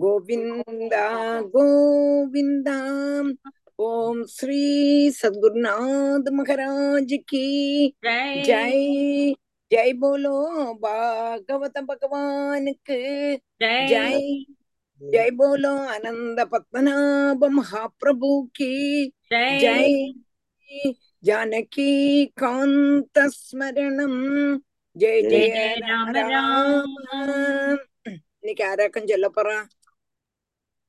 गोविंदा गोविंदा ओम श्री सदगुरुनाथ महाराज की जय। जय। बोलो भागवत भगवान के। जय। जय। बोलो आनंद पद्मनाभ महाप्रभु की। जय। जानकी कांत स्मरण जय जय राम राम इनके आराकन சொல்ல போறான்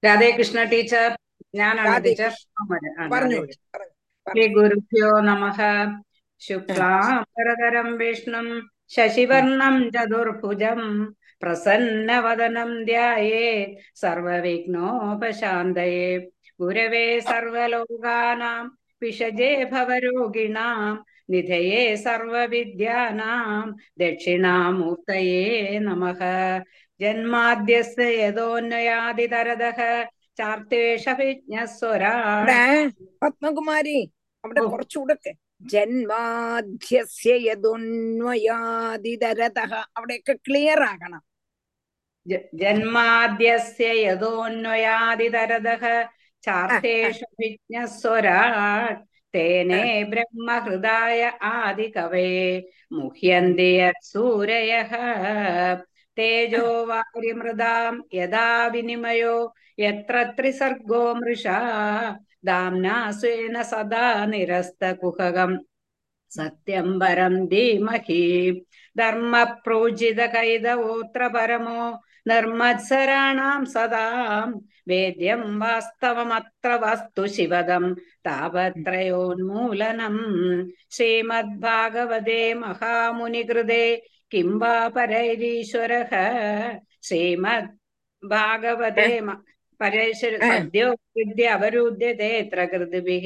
രാധേ കൃഷ്ണ ടീച്ചർ ഞാനാണ് രാധേ ടീച്ചർ കൃഷ്ണ പറഞ്ഞു പറഞ്ഞു ശ്രീ ഗുരുഭ്യോ നമഃ ശുക്ലാംബരധരം വിഷ്ണും ശശിവർണം ചതുർഭുജം പ്രസന്നവദനം ധ്യായേ സർവവിഘ്നോപശാന്തയേ ഗുരവേ സർവലോകാനാം വിഷജേ ഭവരോഗിണാം നിധയേ സർവവിദ്യാനാം ദക്ഷിണാമൂർത്തയേ നമഃ ജന്മാദ്യസ്യ യതോന്വയാദിതരതഃ ചാർത്തേഷവിജ്ഞസ്വരാ അവിടെ പത്മകുമാരി അവിടെ ഓ. കുറച്ചുകൂടെ ജന്മാധ്യസ്യ യദുന്വയാദിതരത അവിടെയൊക്കെ ക്ലിയർ ആകണം ജ- ജന്മാദ്യസ്യ യതോന്വയാദിതരതഃ ചാർത്തേഷു വിജ്ഞസ്വരാട് തേനേ ബ്രഹ്മഹൃദായ ആദികവേ മുഹ്യന്തി യത്സൂരയഃ तेजो वारिमृदाम् यदा विनिमयो यत्र त्रिसर्गो मृषा दाम्ना स्वेन सदा निरस्तकुहगम् सत्यं वरं धीमहि धर्मप्रोजितकैदवोऽत्र परमो निर्मत्सराणां सदां वेद्यं वास्तवमत्र वस्तु शिवदं तापत्रयोन्मूलनम् श्रीमद्भागवते महामुनिकृते किं वा परैरीश्वरः श्रीमद्भागवते परेश्वर सद्योद्य अवरुध्यते यत्र कृतिभिः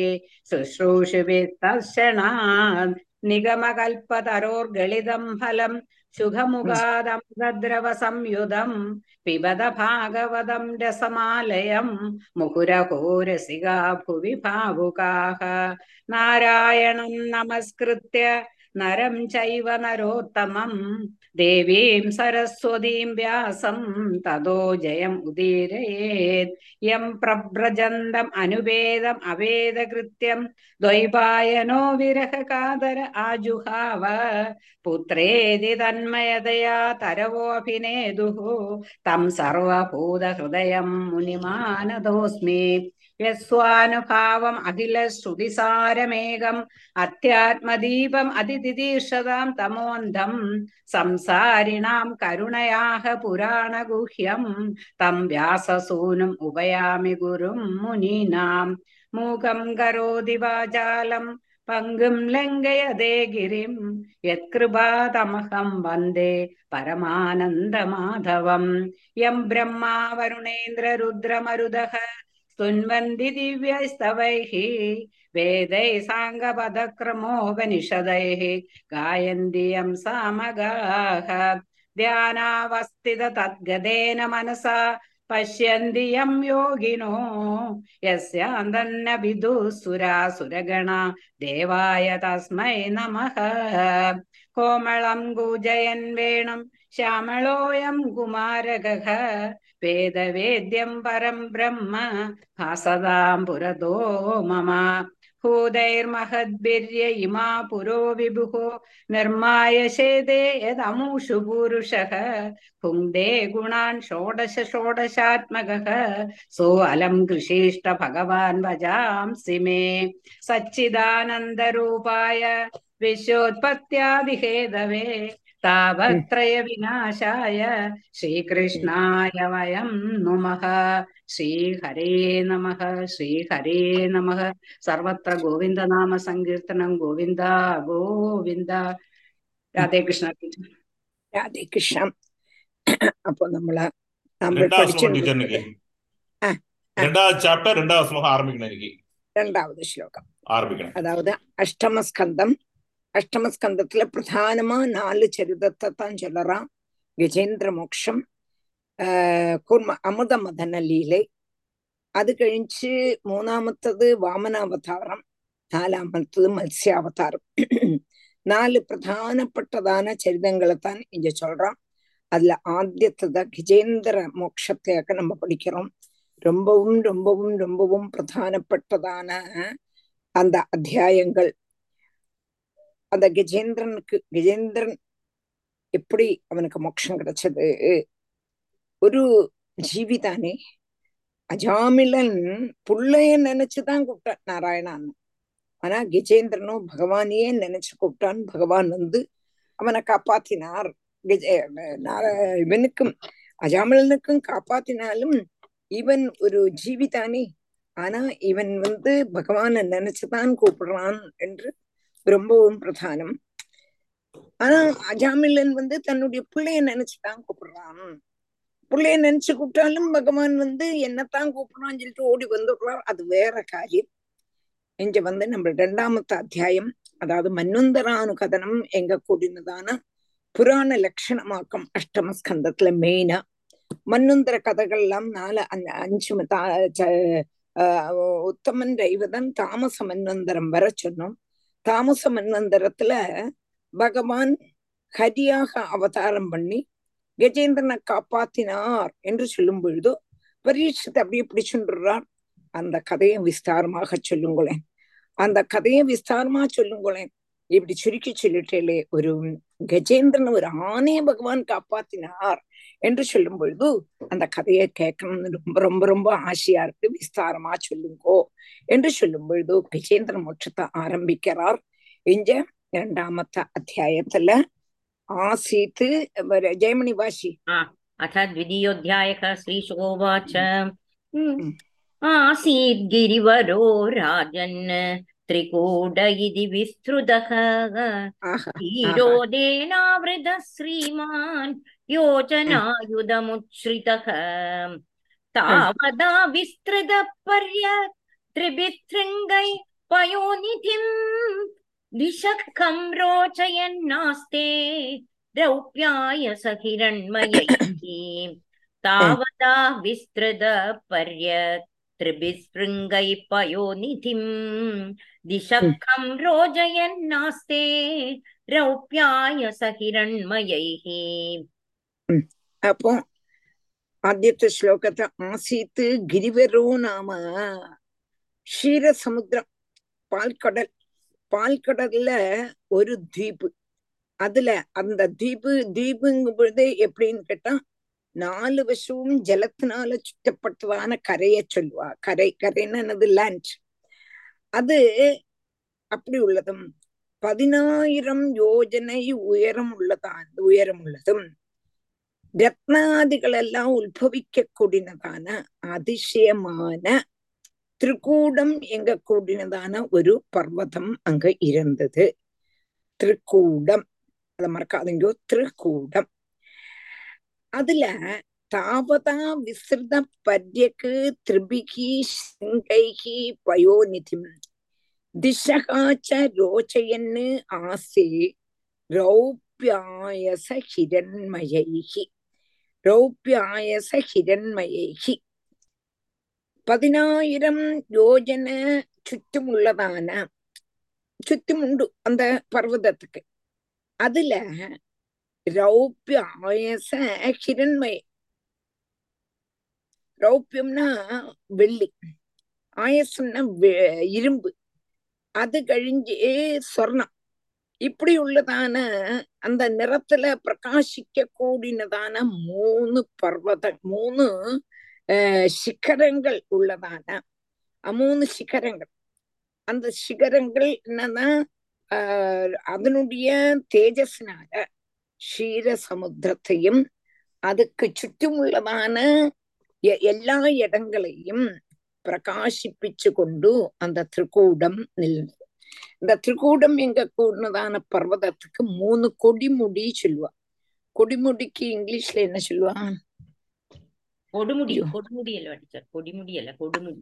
शुश्रूषुभिस्तर्शणात् निगमकल्पतरोर्गलितम् फलम् शुभमुगादमृतद्रवसंयुधम् पिबद भागवतम् रसमालयम् मुहुरहोरसिगा भुवि भावुकाः नारायणम् नमस्कृत्य नरं चैव नरोत्तमं देवीं सरस्वतीं व्यासं ततो जयम् उदीरयेत् यं प्रव्रजन्दम् अनुवेदम् अवेदकृत्यं द्वैपायनो विरहकादर आजुहाव पुत्रेति तन्मयदया तरवोऽभिनेदुः तं सर्वभूतहृदयं मुनिमानतोऽस्मि ആജുഹാവ പുത്രേതി തന്മയതയാ തരവോഭിനേതുഃ തം സർവഭൂതഹൃദയം മുനിമാനതോസ്മി യസ്വാനുഭാവം അഖില ശ്രുതിസാരമേകം അധ്യാത്മദീപം അതിതിതീർഷതാം തമോന്ധം സംസാരിണാം കരുണയാഹ പുരാണഗുഹ്യം തം വ്യാസസൂനും ഉപയാമി ഗുരും മുനീനാം മൂകം കരോതി വാചാലം പങ്കും ലംഘയതേ ഗിരിം യത്കൃപാതമഹം വന്ദേ പരമാനന്ദമാധവം യം ബ്രഹ്മാ വരുണേന്ദ്രരുദ്രമരുതഃ സ്തുന്വന്തി ദിവ്യസ്തവൈः स्तुन्वन्ति दिव्यैस्तवैः वेदैः साङ्गपदक्रमोपनिषदैः गायन्ति यंसामगाः ध्यानावस्थित तद्गदेन मनसा पश्यन्ति यं योगिनो यस्यान्दन्न विदुः सुरासुरगणा देवाय तस्मै नमः कोमलं गूजयन् वेणुं श्यामलोऽयं कुमारगः वेदवेद्यं परं ब्रह्म हासदां पुरतो मम हूदैर्महद्भिर्य इमा पुरो विभुः निर्माय शेदे यदमुषु पुरुषः पुङ्क्ते गुणान् षोडश षोडशात्मकः सोऽलं कृषीष्ट भगवान् भजांसि मे सच्चिदानन्दरूपाय विश्वोत्पत्त्यादिहेदवे तावत्रयविनाशाय श्रीकृष्णाय वयं नुमः श्रीहरे नमः श्रीहरे नमः सर्वत्र गोविन्दनामसङ्कीर्तनं गोविन्द गोविन्द രാധേ കൃഷ്ണ രാധേ കൃഷ്ണ അപ്പൊ നമ്മള് രണ്ടാമത് ശ്ലോകം അതാവത് അഷ്ടമസ്കന്ധം அஷ்டமஸ்கந்தத்துல பிரதானமா நாலு சரிதத்தை தான் சொல்லறான். கஜேந்திர மோக்ஷம் கூர்ம அமிர்த மதன லீலை. അത് കഴിച്ച് മൂന്നാമത്തത് വാമനാവതാരം നാലാമത്തത് മത്സ്യാവതാരം നാല് പ്രധാനപ്പെട്ടതാണ് ചരിതങ്ങളെ താൻ ഇഞ്ച ചൊല്ലാം அதுல ஆத்தியத்தத கஜேந்திர மோட்சத்தையாக்க நம்ம படிக்கிறோம். ரொம்பவும் ரொம்பவும் ரொம்பவும் பிரதானப்பட்டதான அந்த அத்தியாயங்கள். அந்த கஜேந்திரனுக்கு கஜேந்திரன் எப்படி அவனுக்கு மோட்சம் கிடைச்சது? ஒரு ஜீவிதானே அஜாமிலன் புள்ளைய நினைச்சுதான் கூப்பிட்டான் நாராயணான். ஆனா கஜேந்திரனும் பகவானையே நினைச்சு கூப்பிட்டான். பகவான் வந்து அவனை காப்பாத்தினார். இவனுக்கும் அஜாமிலனுக்கும் காப்பாத்தினாலும் இவன் ஒரு ஜீவிதானே. ஆனா இவன் வந்து பகவான நினைச்சுதான் கூப்பிடுறான் என்று ரொம்பவும் பிரதானம். ஆனா அஜாமிலன் வந்து தன்னுடைய பிள்ளைய நினைச்சுதான் கூப்பிடுறான். பிள்ளைய நினைச்சு கூப்பிட்டாலும் பகவான் வந்து என்னத்தான் கூப்பிடுறான்னு சொல்லிட்டு ஓடி வந்துடுறார் அது வேற காரியம். இங்க வந்து நம்ம ரெண்டாமത്തെ அத்தியாயம் அதாவது மன்வந்தரானு கதனம் எங்க கூடினதான புராண லட்சணமாக்கம் அஷ்டம ஸ்கந்தத்துல மெயினா மன்வந்தர கதைகள்லாம் நாலு அந்த அஞ்சு தா- ஆஹ் உத்தமன் ரைவதன் தாமச மன்வந்தரம் வர சொன்னோம். தாமச மன்வந்தரத்துல பகவான் ஹரியாக அவதாரம் பண்ணி கஜேந்திரனை காப்பாத்தினார் என்று சொல்லும் பொழுது பரீட்சத்தை அப்படியே பிடிச்சுன்றார் அந்த கதையை விஸ்தாரமாக சொல்லுங்களேன். அந்த கதையை விஸ்தாரமா சொல்லுங்களேன். இப்படி ചുരുക്കി ചൊല്ലിട്ടേലേ ഒരു ഗജേന്ദ്രന് ഒരു ആനയെ ഭഗവാൻ കാപ്പാത്തിനാർ என்று சொல்லும் பொழுது அந்த கதையை கேட்கணும்னு ரொம்ப ரொம்ப ரொம்ப ஆசையா இருக்கு. விஸ்தாரமா சொல்லுங்கோ என்று சொல்லும் பொழுது கஜேந்திர மோட்சத்தை ஆரம்பிக்கிறார். இங்க இரண்டாமத்த அத்தியாயத்துல ஆசீத்து ஜெயமணி வாஷி अथ द्वितीयोऽध्यायः श्रीशुकोवाच आसीत् गिरिवरो राजन् त्रिकूट इति विस्तृतः ஆஹா हीरोदेनावृतः श्रीमान् योजनायुधमुच्छ्रितः तावदा विस्तृतपर्य त्रिभित्रिङ्गै पयोनिधिम् दिशः रोचयन्नास्ते रौप्याय सहिरण्मयैः तावदा विस्तृतपर्य त्रिभिस्पृङ्गैः पयोनिधिम् दिशखं रोजयन्नास्ते रौप्याय सहिरण्मयैः അപ്പോ ആദ്യത്തെ ശ്ലോകത്തെ ആസീത്ത് ഗിരിവരോ നാമ ക്ഷീരസമുദ്രം പാൽക്കടൽ பால்கடல்ல ஒரு தீபு அதுல அந்த தீபு தீபுங்கும் பொழுது எப்படின்னு கேட்டா நாலு வருஷமும் ஜலத்தினால சுற்றப்பட்டதான கரைய சொல்லுவா. கரை கரைன்னு லேண்ட் அது அப்படி உள்ளதும் பதினாயிரம் யோஜனை உயரம் உள்ளதான் உயரம் உள்ளதும் ரத்னாதிகள் எல்லாம் உத்பவிக்க கூடினதான அதிசயமான திருக்கூடம் எங்க கூடினதான ஒரு பர்வதம் அங்க இருந்தது. திருக்கூடம். அதை மறக்காதீங்கோ. திருக்கூடம். அதுல தாவதா விசிருத பர்யக்கு திரிபிகி சிங்கைகி பயோநிதிம் திஷகாச்ச ரோச்சயன்னு ஆசே ரௌப்பியாயச ஹிரண்மயைகி ரௌப்பியாயச ஹிரண்மயைகி பதினாயிரம் யோஜன சுற்றும் உள்ளதான சுற்றும் உண்டு அந்த பர்வதத்துக்கு. அதுல ரௌப்பிய ஆயச கிரண்மய ரௌப்பியம்னா வெள்ளி. ஆயசம்னா வெ- இரும்பு. அது கழிஞ்சு சொர்ணம். இப்படி உள்ளதான அந்த நிறத்துல பிரகாசிக்க கூடினதான மூணு பர்வத மூணு அஹ் சிகரங்கள் உள்ளதான மூணு சிகரங்கள். அந்த சிகரங்கள் என்னன்னா ஆஹ் அதனுடைய தேஜஸ்னால க்ஷீரசமுத்திரத்தையும் அதுக்கு சுற்றுமுள்ளதான எல்லா இடங்களையும் பிரகாசிப்பிச்சு கொண்டு அந்த திருக்கூடம் நில்லுது. இந்த திருக்கூடம் எங்க கூடதான பர்வதத்துக்கு மூணு கொடிமுடி சொல்லுவா. கொடிமுடிக்கு இங்கிலீஷ்ல என்ன சொல்லுவா? கொடுமுடி கொடுமுடி அல்ல டீச்சர் கொடிமுடி அல்ல கொடுமுடி.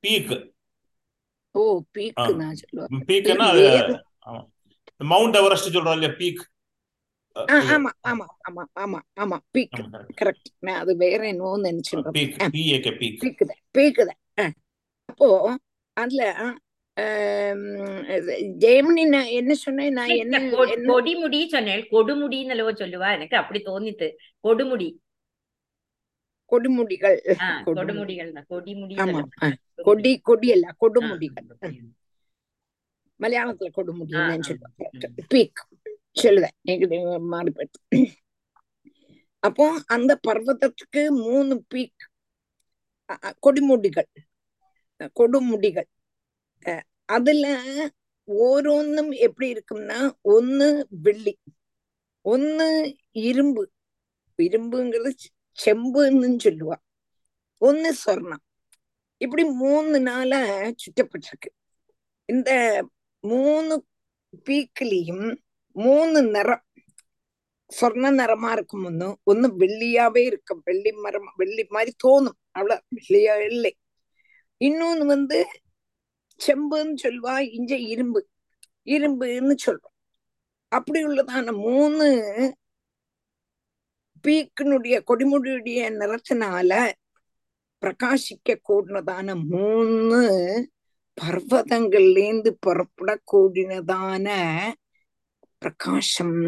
டீச்சர் ஓ பீக்கு நான் சொல்லுவா. பீக்குன்னா அது மவுண்ட் எவரெஸ்ட் சொல்றோம் இல்லையா பீக் ஆமா ஆமா ஆமா ஆமா ஆமா பீக் கரெக்ட் நான் அது வேற என்னவோ நினைச்சிருக்கேன் பீக் பீக் பீக்குத அப்போ அதுல ஜெயமணி நான் என்ன சொன்னேன்? நான் என்ன கொடிமுடி சொன்னேன். கொடுமுடின்னு சொல்லுவா. எனக்கு அப்படி தோணித்து கொடுமுடி. கொடுமுடிகள் கொடுமுடிகள் ஆமா கொடி கொடி அல்ல கொடுமுடிகள். கொடுமுடி. மலையாளத்துல கொடுமுடின்னு சொல்லுவாங்க. பீக் எனக்கு அப்போ அந்த பர்வதத்துக்கு மூணு பீக் கொடிமுடிகள். கொடுமுடிகள். அதுல ஓரோன்னும் எப்படி இருக்கும்னா ஒண்ணு வெள்ளி ஒண்ணு இரும்பு. இரும்புங்கிறது செம்புன்னு சொல்லுவா ஒன்னு சொர்ணம் இப்படி மூணு நாளா சுற்றப்பட்டிருக்கு இந்த மூணு பீக்கிலையும் மூணு நிறம் சொர்ண நிறமா இருக்கும் ஒன்னு ஒன்னு வெள்ளியாவே இருக்கும் வெள்ளி மரம் வெள்ளி மாதிரி தோணும் அவ்வளவு வெள்ளியா இல்லை இன்னொன்னு வந்து செம்புன்னு சொல்லுவா இஞ்ச இரும்பு இரும்புன்னு சொல்றோம் அப்படி உள்ளதான மூணு பீக்கினுடைய கொடிமுடியுடைய நிறத்தினால பிரகாசிக்க கூடினதான மூணு பர்வதங்கள்லேந்து புறப்படக்கூடினதான பிரகாசம்.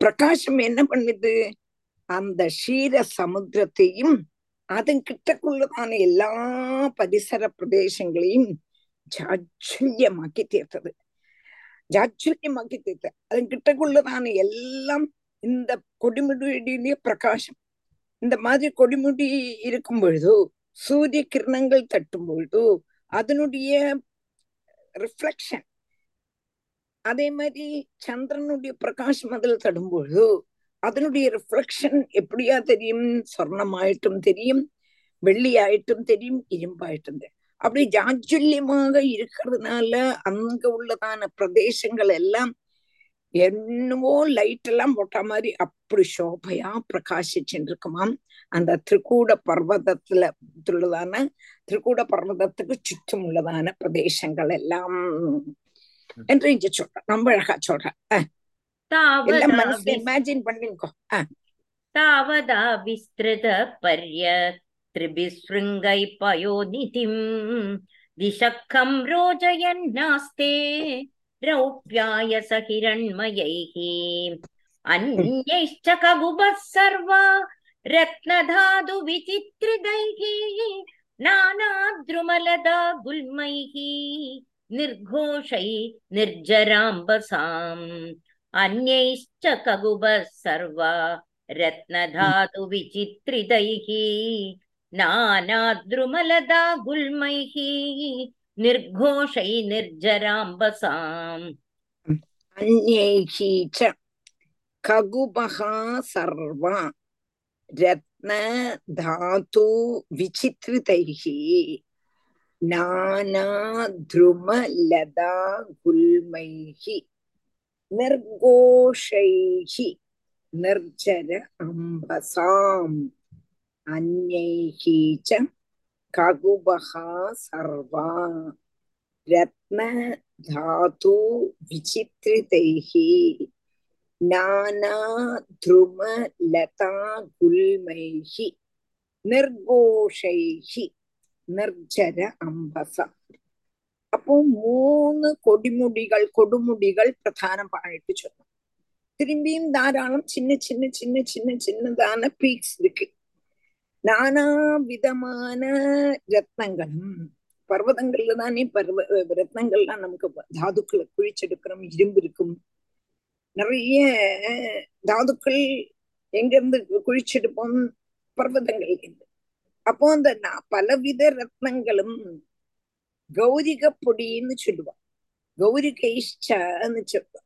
பிரகாசம் என்ன பண்ணுது? அந்த ஷீர சமுத்திரத்தையும் அதன் கிட்டக்குள்ளதான எல்லா பரிசர பிரதேசங்களையும் ஜாச்சுல்யமாக்கி தீர்த்தது. ஜாச்சுல்யமாக்கி தீர்த்த அதன் கிட்டக்குள்ளதான எல்லாம் இந்த கொடிமுடியுடைய பிரகாசம். இந்த மாதிரி கொடிமுடி இருக்கும் பொழுதோ சூரிய கிரணங்கள் தட்டும் பொழுதோ அதனுடைய ரிஃப்ளக்ஷன் அதே மாதிரி சந்திரனுடைய பிரகாசம் அதில் தடும் பொழுதோ அதனுடைய ரிஃப்ளக்ஷன் எப்படியா தெரியும்? சொர்ணமாயிட்டும் தெரியும் வெள்ளியாயிட்டும் தெரியும் இரும்பாயிட்டும் தெரியும். அப்படி ஜாஜுல்யமாக இருக்கிறதுனால அங்க உள்ளதான பிரதேசங்கள் எல்லாம் என்னவோ லைட் எல்லாம் போட்ட மாதிரி அப்படி சோபையா பிரகாசிச்சுட்டு இருக்குமாம் அந்த திரிகூட பர்வதத்துல உள்ளதான திரிகூட பர்வதத்துக்கு சுற்றும் உள்ளதான பிரதேசங்கள் எல்லாம் என்று இங்க சொல்றேன் ரொம்ப அழகா சொல்றேன் அஹ், எல்லாம் தாவதா மனசுல விஸ்- இமேஜின் பண்ணிக்கோ அஹ், तावदा विस्तृत पर्य त्रिभिशृङ्गै पयोनिधिम् दिशखं रोजयन्नास्ते रौप्याय स हिरण्मयैः अन्यैश्च सर्वा रत्नधातुविचित्रितैः नानाद्रुमलदा गुल्मैः निर्घोषै निर्जराम्बसाम् अन्यैश्च कगुबः सर्वा रत्नधातुविचित्रितैः नानाद्रुमलदा गुल्मैः निर्घोषै निर्जराम्बसाम् अन्यैः च खगुबः सर्वा रत्न धातु विचित्रितैः नानाद्रुमलदा गुल्मैः निर्घोषैः निर्जर अम्बसाम् अन्यैः च ககுபகா சர்வா ரத்ன தாது விசித்ரிதைஹி நானா துரும லதா குல்மைஹி நிர்கோஷைஹி நிர்ஜர அம்பச. அப்போ മൂന്ന് കൊടിമുടികൾ കൊടുമുടികൾ പ്രധാനമായിട്ട് ചൊല്ലും திரும்பியும் தாராளம் சின்ன சின்ன சின்ன சின்ன சின்னதான பீக்ஸ் இருக்கு. நானா விதமான ரத்னங்களும் பர்வதங்கள்ல தானே பர்வ ரத்னங்கள்லாம் நமக்கு தாதுக்களை குழிச்செடுக்கிறோம் இரும்பு இருக்கும். நிறைய தாதுக்கள் எங்கிருந்து குழிச்செடுப்போம்? பர்வதங்கள் இருந்து அப்போ அந்த பலவித ரத்னங்களும் கௌரிக பொடின்னு சொல்லுவா கௌரிகைஷ்டன்னு சொல்லுவா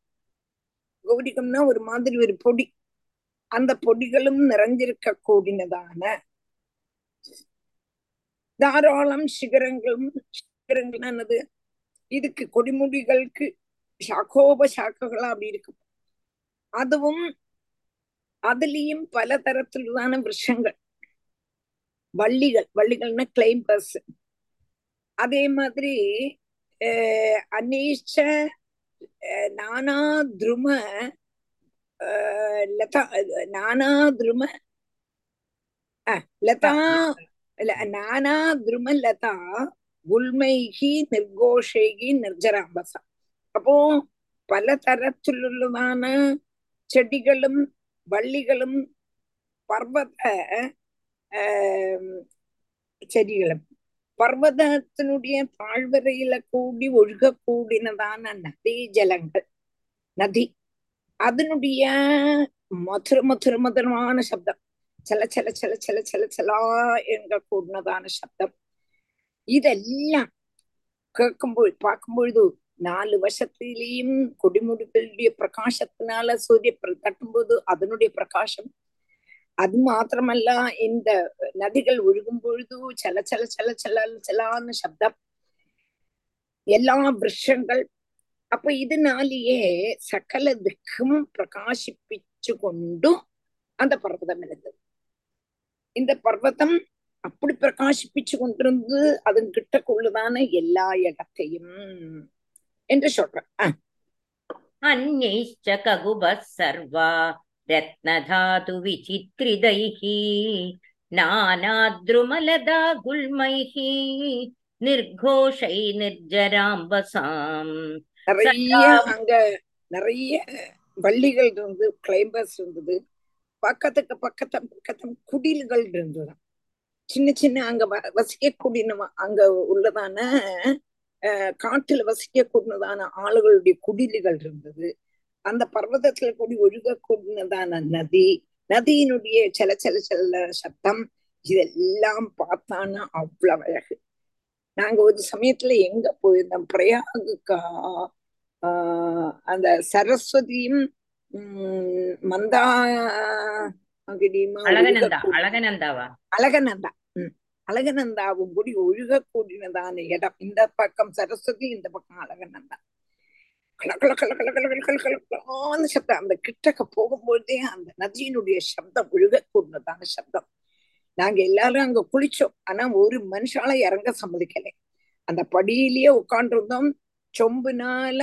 கௌரிகம்னா ஒரு மாதிரி ஒரு பொடி. அந்த பொடிகளும் நிறைஞ்சிருக்க கூடினதான தாராளம் சிகரங்களும் சிகரங்கள் என்னது இதுக்கு கொடிமுடிகளுக்கு சாக்கோப சாக்கைகளா அப்படி இருக்கும். அதுவும் அதுலயும் பல தரத்திலான விருஷங்கள். வள்ளிகள் வள்ளிகள்னா கிளைம்பர்ஸ் அதே மாதிரி அஹ், அநீச்ச நானா துரும லதா நானா துரும லதா நானா திரும லதா உள்மைகி நிர்கோஷைகி நிர்ஜராம்பச. அப்போ பல தரத்திலுள்ளதான செடிகளும் வள்ளிகளும் பர்வத செடிகளும் பர்வதத்தினுடைய தாழ்வரையில கூடி ஒழுக கூடினதான நதி ஜலங்கள் நதி. அதனுடைய மதுர மதுர மதுரமான சப்தம். சல சல சல சல சல சலா என்க கூடினதான சப்தம். இதெல்லாம் கேட்கும்போது பார்க்கும்பொழுது நாலு வருஷத்திலேயும் கொடிமுடிகளுடைய பிரகாசத்தினால சூரிய தட்டும்போது அதனுடைய பிரகாசம். அது மாத்திரமல்ல இந்த நதிகள் ஒழுகும் பொழுது சல சல சல சல சலான சப்தம். எல்லா விருஷங்கள் அப்ப இதனாலேயே சகல திக்கும் பிரகாசிப்பிச்சு கொண்டும் அந்த பர்வதம் இருந்தது இந்த பர்வதம் அப்படி பிரகாசிப்பிச்சு கொண்டிருந்து அதன் கிட்டக்குள்ளதான எல்லா இடத்தையும் என்று சொல்றேன் அந்நைச்ச ககுப சர்வா ரத்னதாது விசித்ரிதைஹி நானாத்ருமலதா குல்மைஹி நிர்கோஷை நிர்ஜராம்பசாம். நிறைய அங்க நிறைய வள்ளிகள் இருந்து கிளைம்பர்ஸ் இருந்தது. பக்கத்துக்கு பக்கத்து பக்கத்து குடில்கள் இருந்தது. சின்ன சின்ன அங்க வ- வசிக்கக்கூடியவ அங்க உள்ளதான அஹ், காட்டுல வசிக்கக்கூடியதான ஆளுகளுடைய குடில்கள் இருந்தது. அந்த பர்வதத்துல கூடி ஒழுகக்கூடியதான நதி நதியினுடைய சல சல சல சத்தம் இதெல்லாம் பார்த்தானா அவ்வளவு அழகு. நாங்க ஒரு சமயத்துல எங்க போயிருந்தோம்? பிரயாகுக்கா ஆஹ் அந்த சரஸ்வதியும் அழகநந்தா அழகநந்தாவும் கூடி ஒழுகக்கூடியதான இடம். இந்த பக்கம் சரஸ்வதி இந்த பக்கம் அழகநந்தா. கலக்கல கலக்கல கலக்கல கலக்கலான சப்தம் அந்த கிட்டக்க போகும்பொழுதே அந்த நதியினுடைய சப்தம் ஒழுகக்கூடியதான சப்தம். நாங்க எல்லாரும் அங்க குளிச்சோம். ஆனா ஒரு மனுஷால இறங்க சம்மதிக்கலை. அந்த படியிலேயே உட்காண்டிருந்தோம் சொம்புனால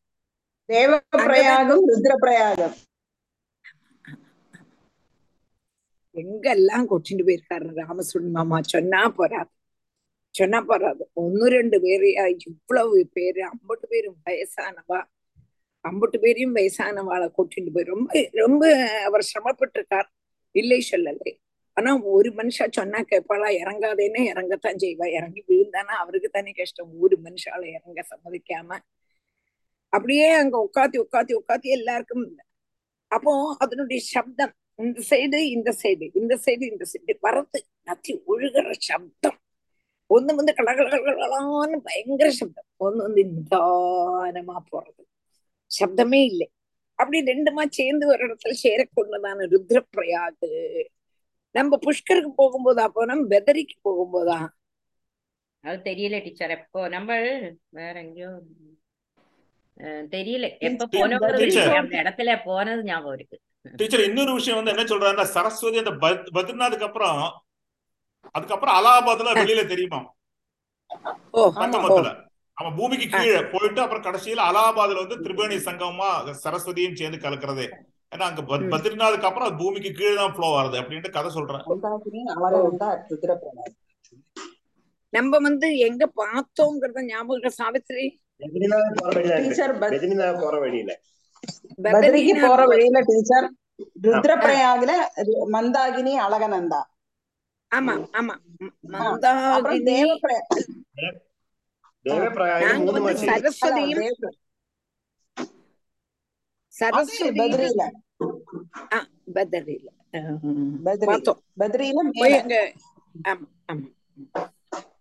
தேவ பிரயாகம் ருத்ர பிரயாகம் எங்கெல்லாம் கொட்டிட்டு போயிருக்காரு ராமசுடன் மாமா? சொன்னா போறாது சொன்னா போறாது ஒன்னு ரெண்டு பேரையா? இவ்வளவு பேரு ஐம்பது பேரும் வயசானவா? ஐம்பது பேரையும் வயசானவாளை கொட்டிட்டு போய் ரொம்ப ரொம்ப அவர் சிரமப்பட்டிருக்கார். இல்லை சொல்லலை. ஆனா ஒரு மனுஷா சொன்னா கேட்பாளா? இறங்காதேன்னு இறங்கத்தான் செய்வா. இறங்கி விழுந்தானா? அவருக்கு தானே கஷ்டம். ஒரு மனுஷால இறங்க சம்மதிக்காம அப்படியே அங்க உட்காத்தி உட்காத்தி உட்காத்தி எல்லாருக்கும் அப்போ அதனுடைய சப்தம் இந்த சைடு இந்த சைடு இந்த சைடு இந்த சைடு வரத்து நத்தி ஒழுகிற சப்தம். ஒண்ணு வந்து கலகலகலான்னு பயங்கர சப்தம். ஒண்ணு வந்து நிதானமா போறது. சப்தமே இல்லை. அப்படி ரெண்டுமா சேர்ந்து ஒரு இடத்துல சேரக்கொண்டதான ருத்ரப்பிரயாது நம்ம புஷ்கருக்கு போகும்போதா போனோம் பெதரிக்கு போகும்போதா? அது தெரியல டீச்சர் இப்போ நம்ம வேற எங்கேயோ தெரியல எப்ப போனோம் இடத்துல போனது ஞாபகம் இருக்கு டீச்சர் இன்னொரு விஷயம் வந்து என்ன சொல்றாருன்னா சரஸ்வதி அந்த பத்- பத்ரிநாத்துக்கு அப்புறம் அதுக்கப்புறம் அலகாபாத்ல வெளியில தெரியுமா அவன் பூமிக்கு கீழே போயிட்டு அப்புறம் கடைசியில அலகாபாத்ல வந்து திரிவேணி சங்கமமா சரஸ்வதியும் சேர்ந்து கலக்கிறது ஏன்னா அங்க. பத்ரிநாத்துக்கு அப்புறம் அது பூமிக்கு கீழே தான் ஃப்ளோ வருது அப்படின்ட்டு கதை சொல்றேன் நம்ம வந்து எங்க பார்த்தோங்கிறத ஞாபகம் இருக்கா, രുദ്രപ്രയാഗിൽ മന്ദാകിനി അളകനന്ദ.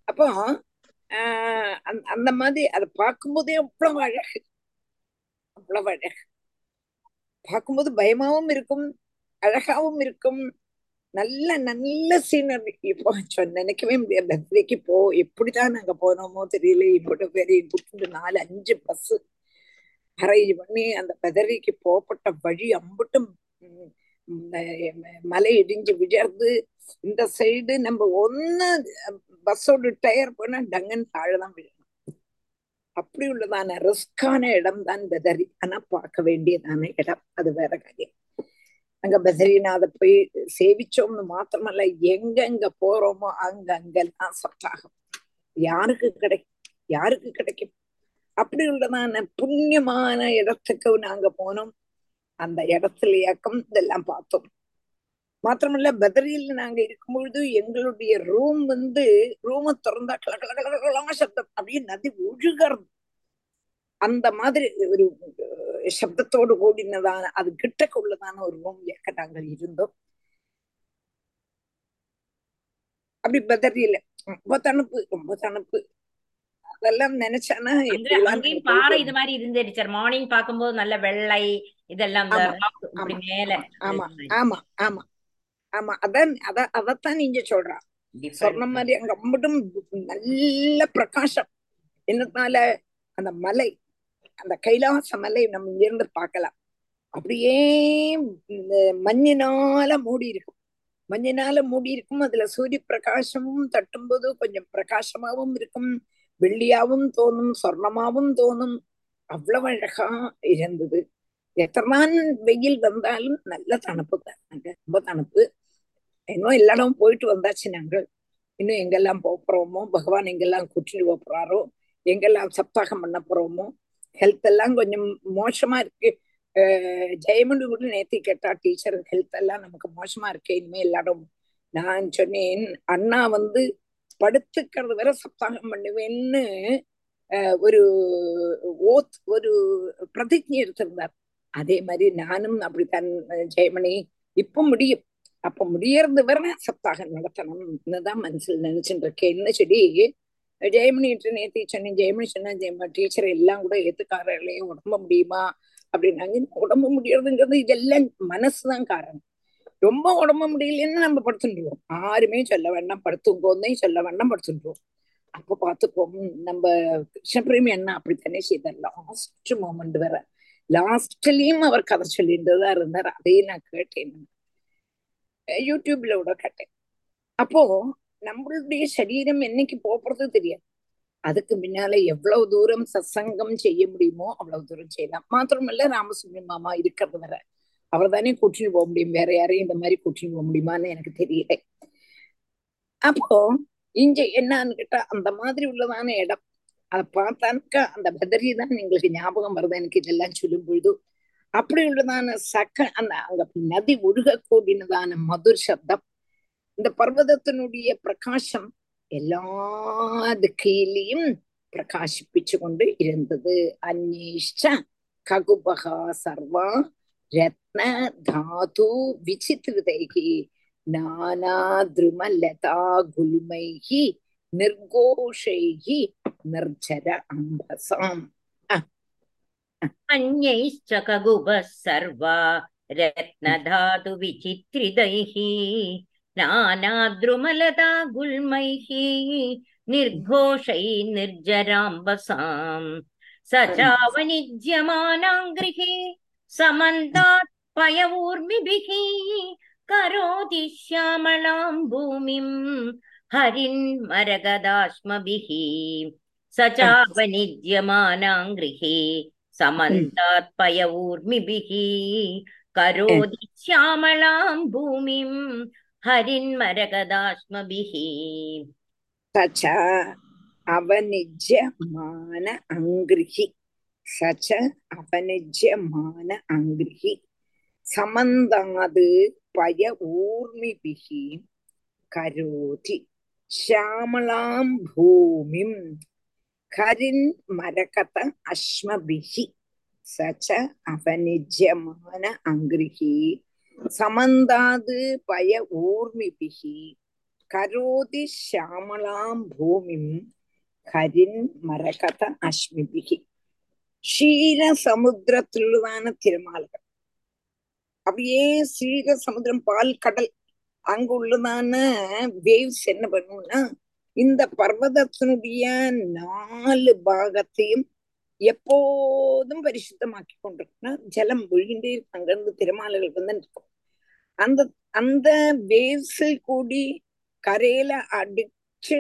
അപ്പോ ஆஹ் அந்த- அந்த மாதிரி அதை பார்க்கும்போதே அவ்வளவு அழகு. அவ்வளவு அழகு. பார்க்கும்போது பயமாவும் இருக்கும் அழகாவும் இருக்கும். நல்ல நல்ல சீனரி இப்போ சொன்ன நினைக்கவே முடியாது. பத்ரிக்கு போ எப்படிதான் நாங்க போனோமோ தெரியல. இவ்வளவு பேர் கூட்டிட்டு நாலு அஞ்சு பஸ் அரேஞ்ச் பண்ணி அந்த பதரிக்கு போகப்பட்ட வழி அம்புட்டும் உம், மலை இடிஞ்சு விழர்ந்து இந்த சைடு நம்ம ஒன்னு பஸ்ஸோட டயர் போனா டங்கன் தாழதான் விழணும். அப்படி உள்ளதான ரிஸ்கான இடம் தான் பெதரி ஆனா பார்க்க வேண்டியதான இடம். அது வேற காரியம். அங்க பத்ரிநாத போய் சேவிச்சோம்னு மாத்திரமல்ல எங்கெங்க போறோமோ அங்க அங்கெல்லாம் சொத்தாகும் யாருக்கு கிடைக்கும்? யாருக்கு கிடைக்கும்? அப்படி உள்ளதான புண்ணியமான இடத்துக்கு நாங்க போனோம். அந்த இடத்துல இயக்கம் இதெல்லாம் பார்த்தோம். மாத்திரமல்ல பத்ரியில் நாங்க இருக்கும்பொழுது எங்களுடைய ரூம் வந்து ரூமை திறந்தா கல கல சப்தம். அப்படியே நதி ஒழுகிறது அந்த மாதிரி ஒரு சப்தத்தோடு கூடினதான அது கிட்டக்கு உள்ளதான ஒரு ரூம் ஏக்க நாங்கள் இருந்தோம். அப்படி பதறியில. ரொம்ப தணுப்பு ரொம்ப தணுப்பு அதெல்லாம் நினைச்சானா அங்கேயும் பாறை இது மாதிரி இருந்தது டீச்சர் மார்னிங் பாக்கும்போது நல்ல வெள்ளை இதெல்லாம் ஆமா ஆமா ஆமா. ஆமா அதான் அத அதத்தான் நீங்க சொல்றா. சொன்ன மாதிரி அங்க அம்பட்டும் நல்ல பிரகாசம். என்னத்தால அந்த மலை அந்த கைலாச மலை நம்ம இருந்து பார்க்கலாம். அப்படியே மஞ்சினால மூடி இருக்கும். மஞ்சினால மூடி இருக்கும். அதுல சூரிய பிரகாசமும் தட்டும்போது கொஞ்சம் பிரகாசமாவும் இருக்கும். வெள்ளியாவும் தோணும் சொர்ணமாவும் தோணும். அவ்வளவு அழகா இருந்தது. எத்தனான் வெயில் வந்தாலும் நல்ல தணப்பு தான். ரொம்ப தணப்பு. இன்னும் எல்லாரும் போயிட்டு வந்தாச்சு நாங்கள். இன்னும் எங்கெல்லாம் போக போறோமோ பகவான் எங்கெல்லாம் கூட்டிட்டு போறாரோ எங்கெல்லாம் சப்தாகம் பண்ண போறோமோ ஹெல்த் எல்லாம் கொஞ்சம் மோசமா இருக்கு. அஹ் ஜெயமணி கூட நேத்தி கேட்டா டீச்சர் ஹெல்த் எல்லாம் நமக்கு மோசமா இருக்கு இனிமே எல்லாரும். நான் சொன்னேன் அண்ணா வந்து படுத்துக்கிறது வரை சப்தாகம் பண்ணுவேன்னு ஒரு ஓத் ஒரு பிரதிஜை எடுத்திருந்தார். அதே மாதிரி நானும் அப்படித்தான் ஜெயமணி இப்ப முடியும். அப்ப முடியறது வரை சப்தாகம் நடத்தணும்னு தான் மனசுல நினைச்சுட்டு இருக்கேன் என்ன சொல்லி ஜெயமணி நேத்தி சொன்னேன். ஜெயமணி சொன்னா ஜெயமணி டீச்சர் எல்லாம் கூட ஏத்துக்காரர்களே உடம்ப முடியுமா? அப்படின்னாங்க. உடம்பு முடியறதுங்கிறது இதெல்லாம் மனசுதான் காரணம். ரொம்ப உடம்பு முடியலன்னு நம்ம படுத்துட்டுருவோம். யாருமே சொல்ல வேண்டாம். படுத்துங்கோன்னே சொல்ல வேண்டாம். படுத்துட்டுருவோம். அப்ப பாத்துப்போம் நம்ம கிருஷ்ணபிரேமி அண்ணா அப்படித்தானே செய்தார். லாஸ்ட் மூமெண்ட் வேற. லாஸ்ட்லயும் அவர் கதை சொல்லிட்டு தான் இருந்தார். அதையும் நான் கேட்டேன். யூடியூப்ல கூட கேட்டேன். அப்போ நம்மளுடைய சரீரம் என்னைக்கு போறது தெரியாது. அதுக்கு பின்னால எவ்வளவு தூரம் சத்சங்கம் செய்ய முடியுமோ அவ்வளவு தூரம் செய்யலாம். மாத்திரமல்ல ராமசுப்ரமணிய மாமா இருக்கிறது வர அவர் தானே கூட்டிட்டு போக முடியும். வேற யாரையும் இந்த மாதிரி கூட்டிட்டு போக முடியுமான்னு எனக்கு தெரியல. அப்போ இங்க என்னன்னு கேட்டா அந்த மாதிரி உள்ளதான இடம். அதை பார்த்தானுக்கா அந்த பதரி தான் எங்களுக்கு ஞாபகம் வருது. எனக்கு இதெல்லாம் சொல்லும் பொழுது அப்படி உள்ளதான சக்க அந்த அங்க நதி ஒழுகக்கூடியதான மதுர் சப்தம் இந்த பர்வதத்தினுடைய பிரகாசம் எல்லா திக்கையிலையும் பிரகாசிப்பிச்சு கொண்டு இருந்தது. அந்நேஷ்ட ககுபகா சர்வா ரத்ன தாது விசித்திருதைகி நானா திருமலதா குல்மைகி நிர்கோஷைகி நிர்ஜர அம்பசாம். अन्यैश्च कगुभः सर्वा रत्नधातु विचित्रितैः नानाद्रुमलता गुल्मैः निर्घोषै निर्जराम्बसाम् स चावनिज्यमानाङ्गृहे समन्तात् पयवूर्मिभिः करोति श्यामलां भूमिम् हरिन्मरगदाश्मभिः स चावनिज्यमानाङ्गृहे समन्तात् पयवूर्मिभिः करोति श्यामलां भूमिं हरिन्मरगदाश्मभिः சச்ச அவனிஜ்யமான அங்கிருஹி சச்ச அவனிஜ்யமான அங்கிருஹி சமந்தாது பய ஊர்மிபிகி கரோதி கரின் மரகத அஸ்மபிகி சச்ச அபனிஜமான அங்கிருகி சமந்தாது பய ஊர்மிபிகி கரோதி ஷியாமலாம் பூமிம் கரின் மரகத அஸ்மிபிகி ஷீல சமுத்திர துள்ளுவான திருமால்கள். அப்படியே ஸ்ரீக சமுத்திரம் பால் கடல். அங்குள்ளதான வேவ்ஸ் என்ன பண்ணுவோம்னா இந்த பர்வதத்தினுடைய நாலு பாகத்தையும் எப்போதும் பரிசுத்தமாக்கி கொண்டிருக்கணும் ஜலம் ஒழுகின்றே அங்கிருந்து திருமாலைகள் வந்து இருக்கும் அந்த அந்த வேவ்ஸில் கூடி கரையில அடிச்சு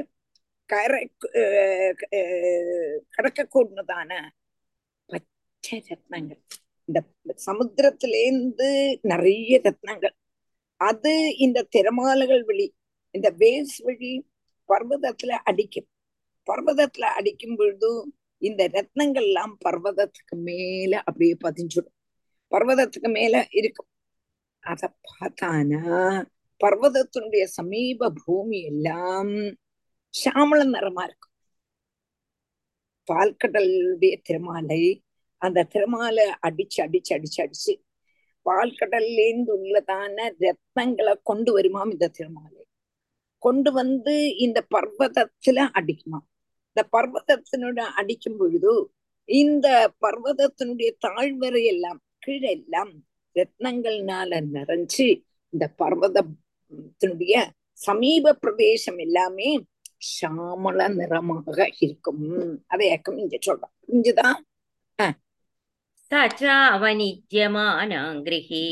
கரை கடக்கக்கூடியதான பச்சை ரத்னங்கள். இந்த சமுத்திரத்திலேருந்து நிறைய ரத்னங்கள். அது இந்த திறமாலைகள் வழி இந்த வேவ்ஸ் வழி பர்வதத்துல அடிக்கும். பர்வதத்துல அடிக்கும் பொழுது இந்த ரத்னங்கள் எல்லாம் பர்வதத்துக்கு மேல அப்படியே பதிஞ்சிடும். பர்வதத்துக்கு மேல இருக்கும். அத பார்த்தானா பர்வதத்தினுடைய சமீப பூமி எல்லாம் சாமள நிறமா இருக்கும். பால்கடலுடைய திருமாலை அந்த திருமாலை அடிச்சு அடிச்சு அடிச்சு அடிச்சு பால்கடல்லேருந்து உள்ளதான ரத்னங்களை கொண்டு வருமாம் இந்த திருமாலை. கொண்டு வந்து இந்த பர்வதத்துல அடிக்கணும். இந்த பர்வதத்தினோட அடிக்கும் பொழுது இந்த பர்வதத்தினுடைய தாழ்வரை எல்லாம் கீழெல்லாம் ரத்னங்கள்னால நிறைஞ்சு இந்த பர்வதத்தினுடைய சமீப பிரதேசம் எல்லாமே சாமள நிறமாக இருக்கும். அதை ஏக்கம் இங்க சொல்றோம். புரிஞ்சுதான் சச்சாவனித்யமானாங்கிரிஹி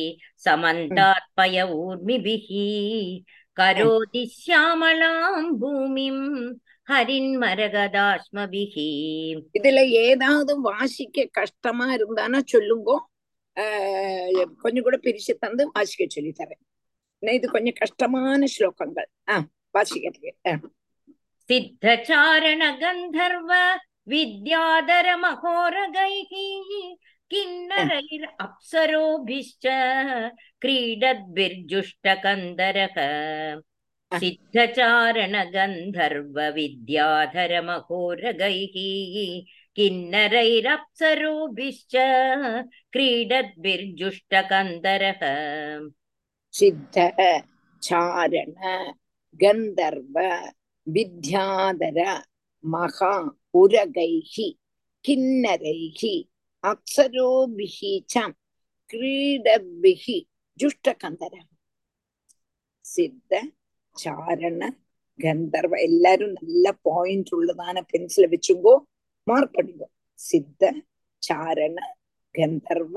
சமந்தாத்பய ஊர்மிபிஹி ऊर्मिभिः करोति श्यामलां भूमिं हरिन्मरगदाश्मभिः இதுல ஏதாவது வாசிக்க கஷ்டமா இருந்தானா சொல்லுங்க ஆஹ் கொஞ்சம் கூட பிரிச்சு தந்து வாசிக்க சொல்லி தரேன் ஏன்னா இது கொஞ்சம் கஷ்டமான ஸ்லோகங்கள் ஆஹ் வாசிக்கிறதுக்கு ஆஹ் सिद्धचारणगन्धर्व विद्याधरमहोरगैः किन्नरैर् अप्सरोभिश्च क्रीडद्भिर्जुष्टकन्दरः सिद्धचारणगन्धर्वविद्याधरमघोरगैः किन्नरैरप्सरोभिश्च क्रीडद्भिर्जुष्टकन्दरः सिद्धः चारण गन्धर्व विद्याधर महा उरगैः किन्नरैः அப்சரோபிஹி சம் கிரீடபிஹி ஜுஷ்டகந்தர. சித்த சாரண கந்தர்வ எல்லாரும் நல்ல பாயிண்ட் உள்ளதான பென்சில வச்சுங்கோ மார்க் பண்ணுங்க. சித்த சாரண கந்தர்வ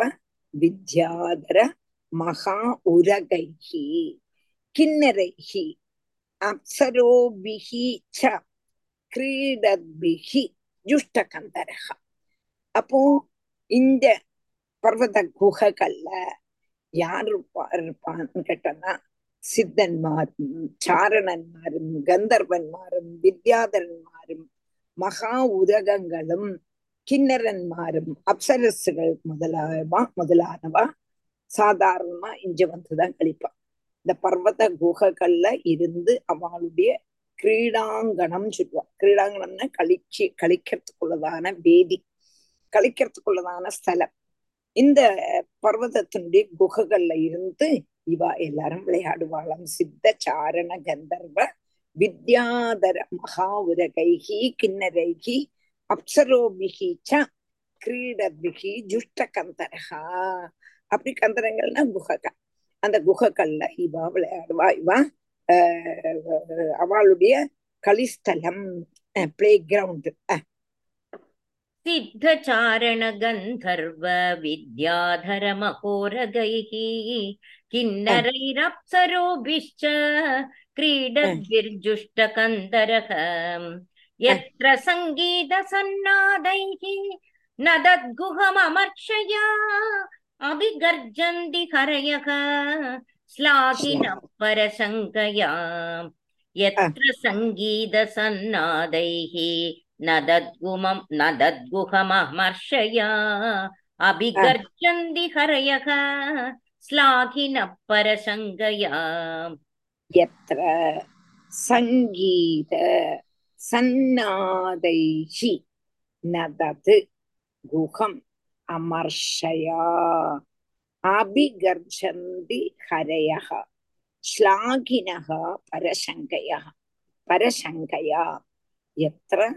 வித்யாதர மகா உரகைஹி கிண்ணரைஹி அப்சரோபிஹி ச கிரீடத்பிஹி ஜுஷ்டகந்தரக அப்போ இந்த பர்வத குகைகள்ல யார் இருப்பா இருப்பான்னு கேட்டோம்னா சித்தன்மாரும் சாரணன்மாரும் கந்தர்வன்மாரும் வித்யாதரன்மாரும் மகா உதகங்களும் கிண்ணரன்மாரும் அப்சரசுகள் முதலாவா முதலானவா சாதாரணமா இங்க வந்துதான் கழிப்பா இந்த பர்வத குகைகள்ல இருந்து அவளுடைய கிரீடாங்கணம் சொல்லுவா கிரீடாங்கணம்னா கழிச்சு கழிக்கிறதுக்குள்ளதான வேதி கழிக்கிறதுக்குள்ளதான ஸ்தலம் இந்த பர்வதத்தினுடைய குகைகள்ல இருந்து இவா எல்லாரும் விளையாடுவாளாம். சித்த சாரண கந்தர்வ வித்யாதர மகாவுரகைகி கிண்ணரைகி அப்சரோபிகி ச கிரீடபிகி ஜுஷ்ட கந்தரகா அப்படி கந்தரங்கள்னா குகைகள். அந்த குகைகள்ல இவா விளையாடுவா. இவா அவளுடைய கலிஸ்தலம் பிளே கிரவுண்ட் सिद्धचारणगन्धर्व विद्याधरमहोरगैः किन्नरैरप्सरोभिश्च क्रीडद्भिर्जुष्टकन्दरः यत्र सङ्गीतसन्नादैः न तद्गुहममर्षया अभिगर्जन्ति हरयः श्लाघिनः परशङ्कया यत्र सङ्गीतसन्नादैः न तद्गुमं न तद्गुहममर्षया अभिगर्जन्ति हरयः श्लाघिनः परशङ्कया यत्र सङ्गीत सन्नादैः न तत् गुहम् अमर्षया अभिगर्जन्ति हरयः श्लाघिनः परशङ्कयः परशङ्कया यत्र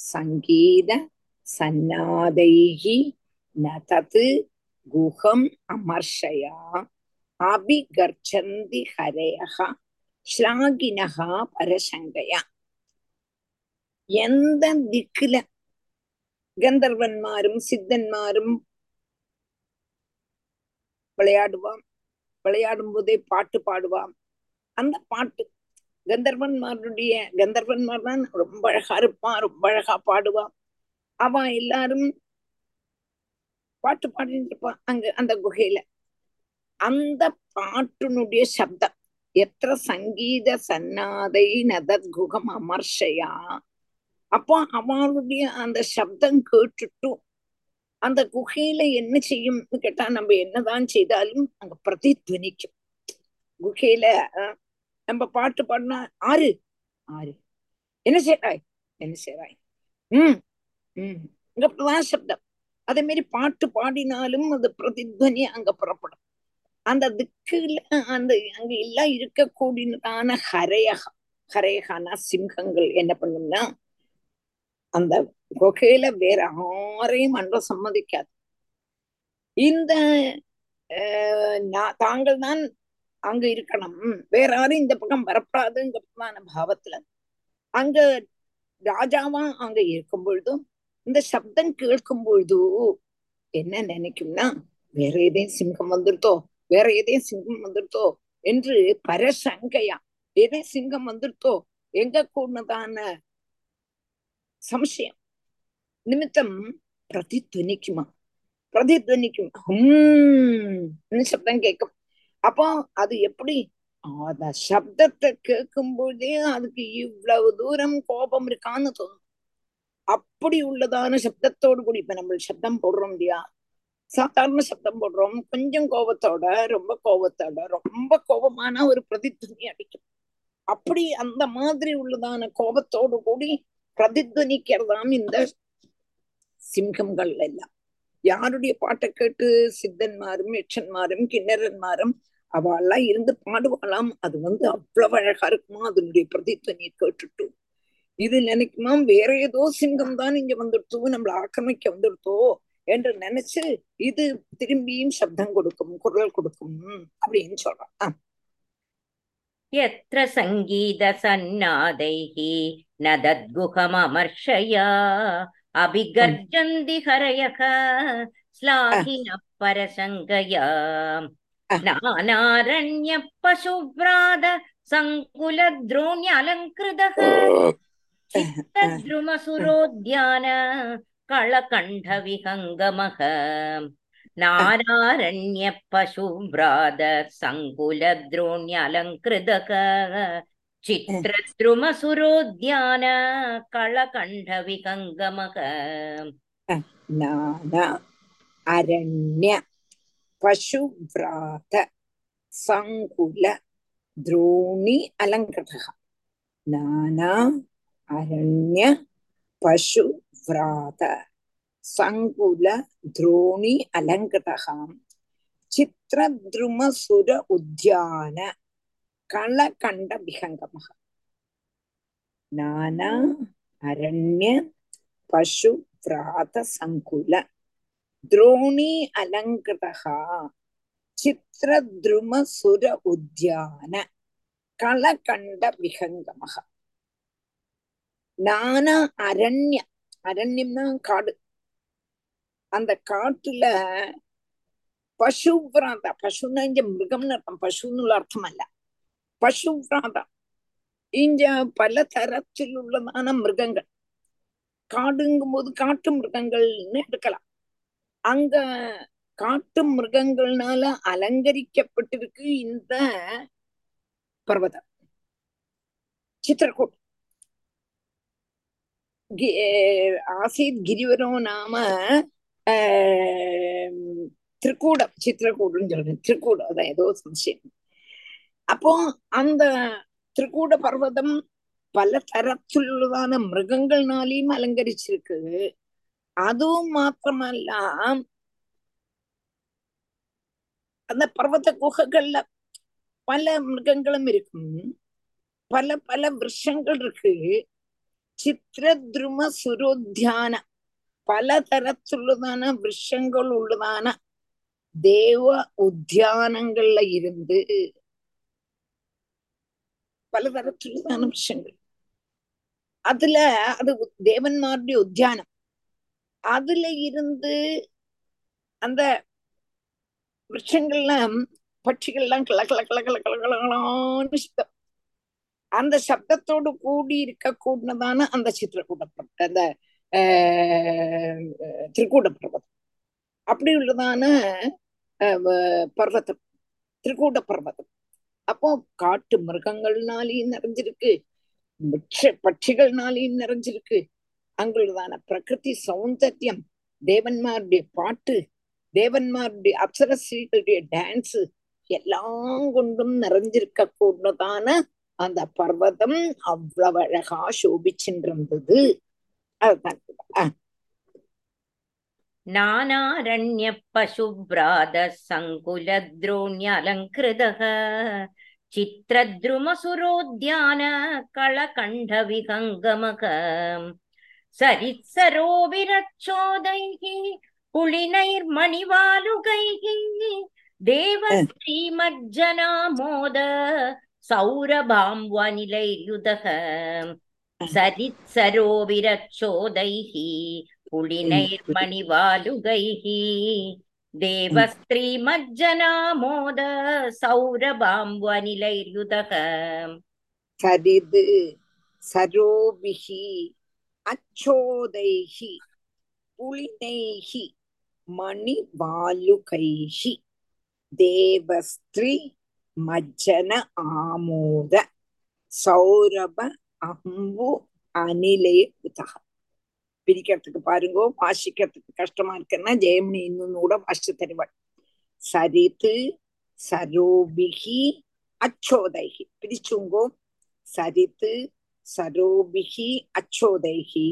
சங்கீத சன்னாதைகி நதது குஹம் அமர்ஷயா அபிகர்ச்சந்தி ஹரேகா ஸ்லாகினகா பரசங்கையா. எந்த திக்குல கந்தர்வன்மாரும் சித்தன்மாரும் விளையாடுவான் விளையாடும் போதே பாட்டு பாடுவான் அந்த பாட்டு கந்தர்வன்மாருடைய கந்தர்வன்மார் தான் ரொம்ப அழகா இருப்பான் ரொம்ப அழகா பாடுவான். அவன் எல்லாரும் பாட்டு பாடிட்டு இருப்பான் அங்க அந்த குகையில. அந்த பாட்டினுடைய சப்தம் எத்த சங்கீத சன்னாதை நதத் குகம் அமர்ஷையா? அப்போ அவளுடைய அந்த சப்தம் கேட்டுட்டும் அந்த குகையில என்ன செய்யும்னு கேட்டா நம்ம என்னதான் செய்தாலும் அங்க பிரதித்வனிக்கும். குகையில நம்ம பாட்டு பாடினா ஆறு. ஆறு. என்ன செய்றாய் என்ன செய்றாய் உம் உம் இங்க சப்தம். அதே மாதிரி பாட்டு பாடினாலும் அது பிரதித்வனி அங்க புறப்படும். அந்த திக்குல அந்த அங்க எல்லாம் இருக்கக்கூடியதான ஹரையக ஹரையகான சிங்கங்கள் என்ன பண்ணும்னா அந்த குகையில வேற யாரையும் அன்ற சம்மதிக்காது. இந்த தாங்கள் தான் அங்க இருக்கணும். வேற யாரும் இந்த பக்கம் வரப்படாதுங்கிறதுமான பாவத்துல. அங்க ராஜாவா அங்க இருக்கும் பொழுதும் இந்த சப்தம் கேட்கும் பொழுது என்ன நினைக்கும்னா வேற எதையும் சிங்கம் வந்துருத்தோ வேற எதையும் சிங்கம் வந்துருத்தோ என்று பரசங்கையா எதை சிங்கம் வந்துருத்தோ எங்க கூடதான சம்சயம். நிமித்தம் பிரதித்வனிக்குமா? பிரதித்வனிக்கும். ஹம் சப்தம் கேட்கும். அப்போ அது எப்படி? அந்த சப்தத்தை கேட்கும் பொழுதே அதுக்கு இவ்வளவு தூரம் கோபம் இருக்கான்னு தோணும். அப்படி உள்ளதான சப்தத்தோடு கூடி இப்ப நம்ம சப்தம் போடுறோம் இல்லையா? சாதாரண சப்தம் போடுறோம். கொஞ்சம் கோபத்தோட ரொம்ப கோபத்தோட ரொம்ப கோபமான ஒரு பிரதித்வனி அடிக்கும். அப்படி அந்த மாதிரி உள்ளதான கோபத்தோடு கூடி பிரதித்வனிக்கிறதாம் இந்த சிங்கங்கள் எல்லாம். யாருடைய பாட்டை கேட்டு சித்தன்மாரும் யட்சன்மாரும் கிண்ணறன்மாரும் அவெல்லாம் இருந்து பாடுவாளாம் அது வந்து அவ்வளவு அழகா இருக்குமா அதனுடைய பிரதித்வனியை கேட்டுட்டு இது நினைக்குமாம் வேற ஏதோ சிங்கம் தான் இங்க வந்துடுத்தோ நம்மள ஆக்கிரமிக்க வந்துடுத்தோ என்று நினைச்சு இது திரும்பியும் சப்தம் கொடுக்கும் குரல் கொடுக்கும் அப்படின்னு சொல்றான் ஆஹ் यत्र सङ्गीतसन्नादैः न दद्गुहममर्षया अभिगर्जन्ति हरयः श्लाघिनः परसङ्गया नानारण्यपशुभ्रात सङ्कुलद्रोण्यलङ्कृतः चित्तद्रुमसुरोद्यान कळकण्ठविहङ्गमः नानारण्यपशुभ्रात सङ्कुलद्रोण्यलङ्कृतः चित्रद्रुमसुरोद्यान कळकण्ठविहङ्गमः नाना अरण्य பசுவிராத சங்குல द्रोणी अलङ्कृतः नाना अरण्य पशुव्रात सङ्कुल द्रोणी अलङ्कृतः चित्रद्रुमसुर उद्यान कलकण्डविहङ्गमः नाना अरण्य पशुव्रात सङ्कुल द्रोणी अलङ्कृतः चित्रद्रुमसुर उद्यान களகண்டவிகங்கமக நானா அரண்ய அரண்யம்னா காடு அந்த காட்டுல பசுவிராத பசுன்னா இங்க மிருகம்னு அர்த்தம் பசுன்னு அர்த்தம் அல்ல பசுவிராத இங்க பல தரத்திலுள்ளதான மிருகங்கள். காடுங்கும் போது காட்டு மிருகங்கள்னு எடுக்கலாம். அங்க காட்டு மிருகங்கள்னால அலங்கரிக்கப்பட்டிருக்கு இந்த பர்வதம். சித்திரக்கூட். ஆசீத் கிரிவரோ நாம திருக்கூடம் சித்திரக்கூடுன்னு சொல்றேன் திருக்கூடம் அதான் ஏதோ சம்சயம் அப்போ அந்த திருக்கூட பர்வதம் பல தரத்துள்ளதான மிருகங்கள்னாலையும் அலங்கரிச்சிருக்கு. அதுவும் மாத்திரமல்ல. அந்த பர்வத குகைகள்ல பல மிருகங்களும் இருக்கும். பல பல விருஷங்கள் இருக்கு. சித்திரத்ரும சுரோத்தியான பல தரத்துள்ளதான விருஷங்கள் உள்ளதான தேவ உத்தியானங்கள்ல இருந்து பலதரத்திலான விஷயங்கள் அதுல அது தேவன்மாருடைய உத்தியானம். அதுல இருந்து அந்த விருட்சங்கள்லாம் பட்சிகள்லாம் கிள கிள கிள கிள கிள கிளகளான்னு சித்தம். அந்த சப்தத்தோடு கூடி இருக்க கூடினதான அந்த சித்திரக்கூட அந்த ஆஹ், திருக்கூட பர்வதம் அப்படி உள்ளதான பர்வதம் திருக்கூட பர்வதம். அப்போ காட்டு மிருகங்கள்னாலையும் நிறைஞ்சிருக்கு. பட்சிகள்னாலையும் நிறைஞ்சிருக்கு. அங்குள்ளதான பிரகிருதி சௌந்தர்யம் தேவன்மாருடைய பாட்டு தேவன்மாருடைய அப்சரஸ்ரீகளுடைய டான்ஸ் எல்லாம் கொண்டும் நிறைஞ்சிருக்க கூடதான அந்த பர்வதம் அவ்வளவு அழகா சோபிச்சுருந்தது அதுதான் அஹ், नानारण्यपशुभ्रातः सङ्कुलद्रोण्यलङ्कृतः चित्रद्रुमसुरोद्यान कळकण्ठविहङ्गमक सरित्सरोविरक्षोदैः पुलिनैर्मणिवालुकैः देव श्रीमज्जनामोद सौरभां वनिलैर्युतः सरित्सरोविरक्षोदैः पुलिनैर्मणिवालुकैः देवस्त्रीमज्जनामोद सौरभां वनिलैर्युतः सरिद् सरोभिः அச்சோதைகி புலினைகி மணிவாலுகைகி தேவஸ்திரீ மஜ்ஜன ஆமோத சௌரப அம்பு அனிலே உதக பிரிக்கிறதுக்கு பாருங்கோ வாசிக்கிறதுக்கு கஷ்டமா இருக்குன்னா ஜெயமணி இன்னும் கூட வாசிச்சு தருவாள். சரித்து சரோபிகி அச்சோதைகி. பிரிச்சுங்கோ சரித்து சரோபிகி அச்சோதைகி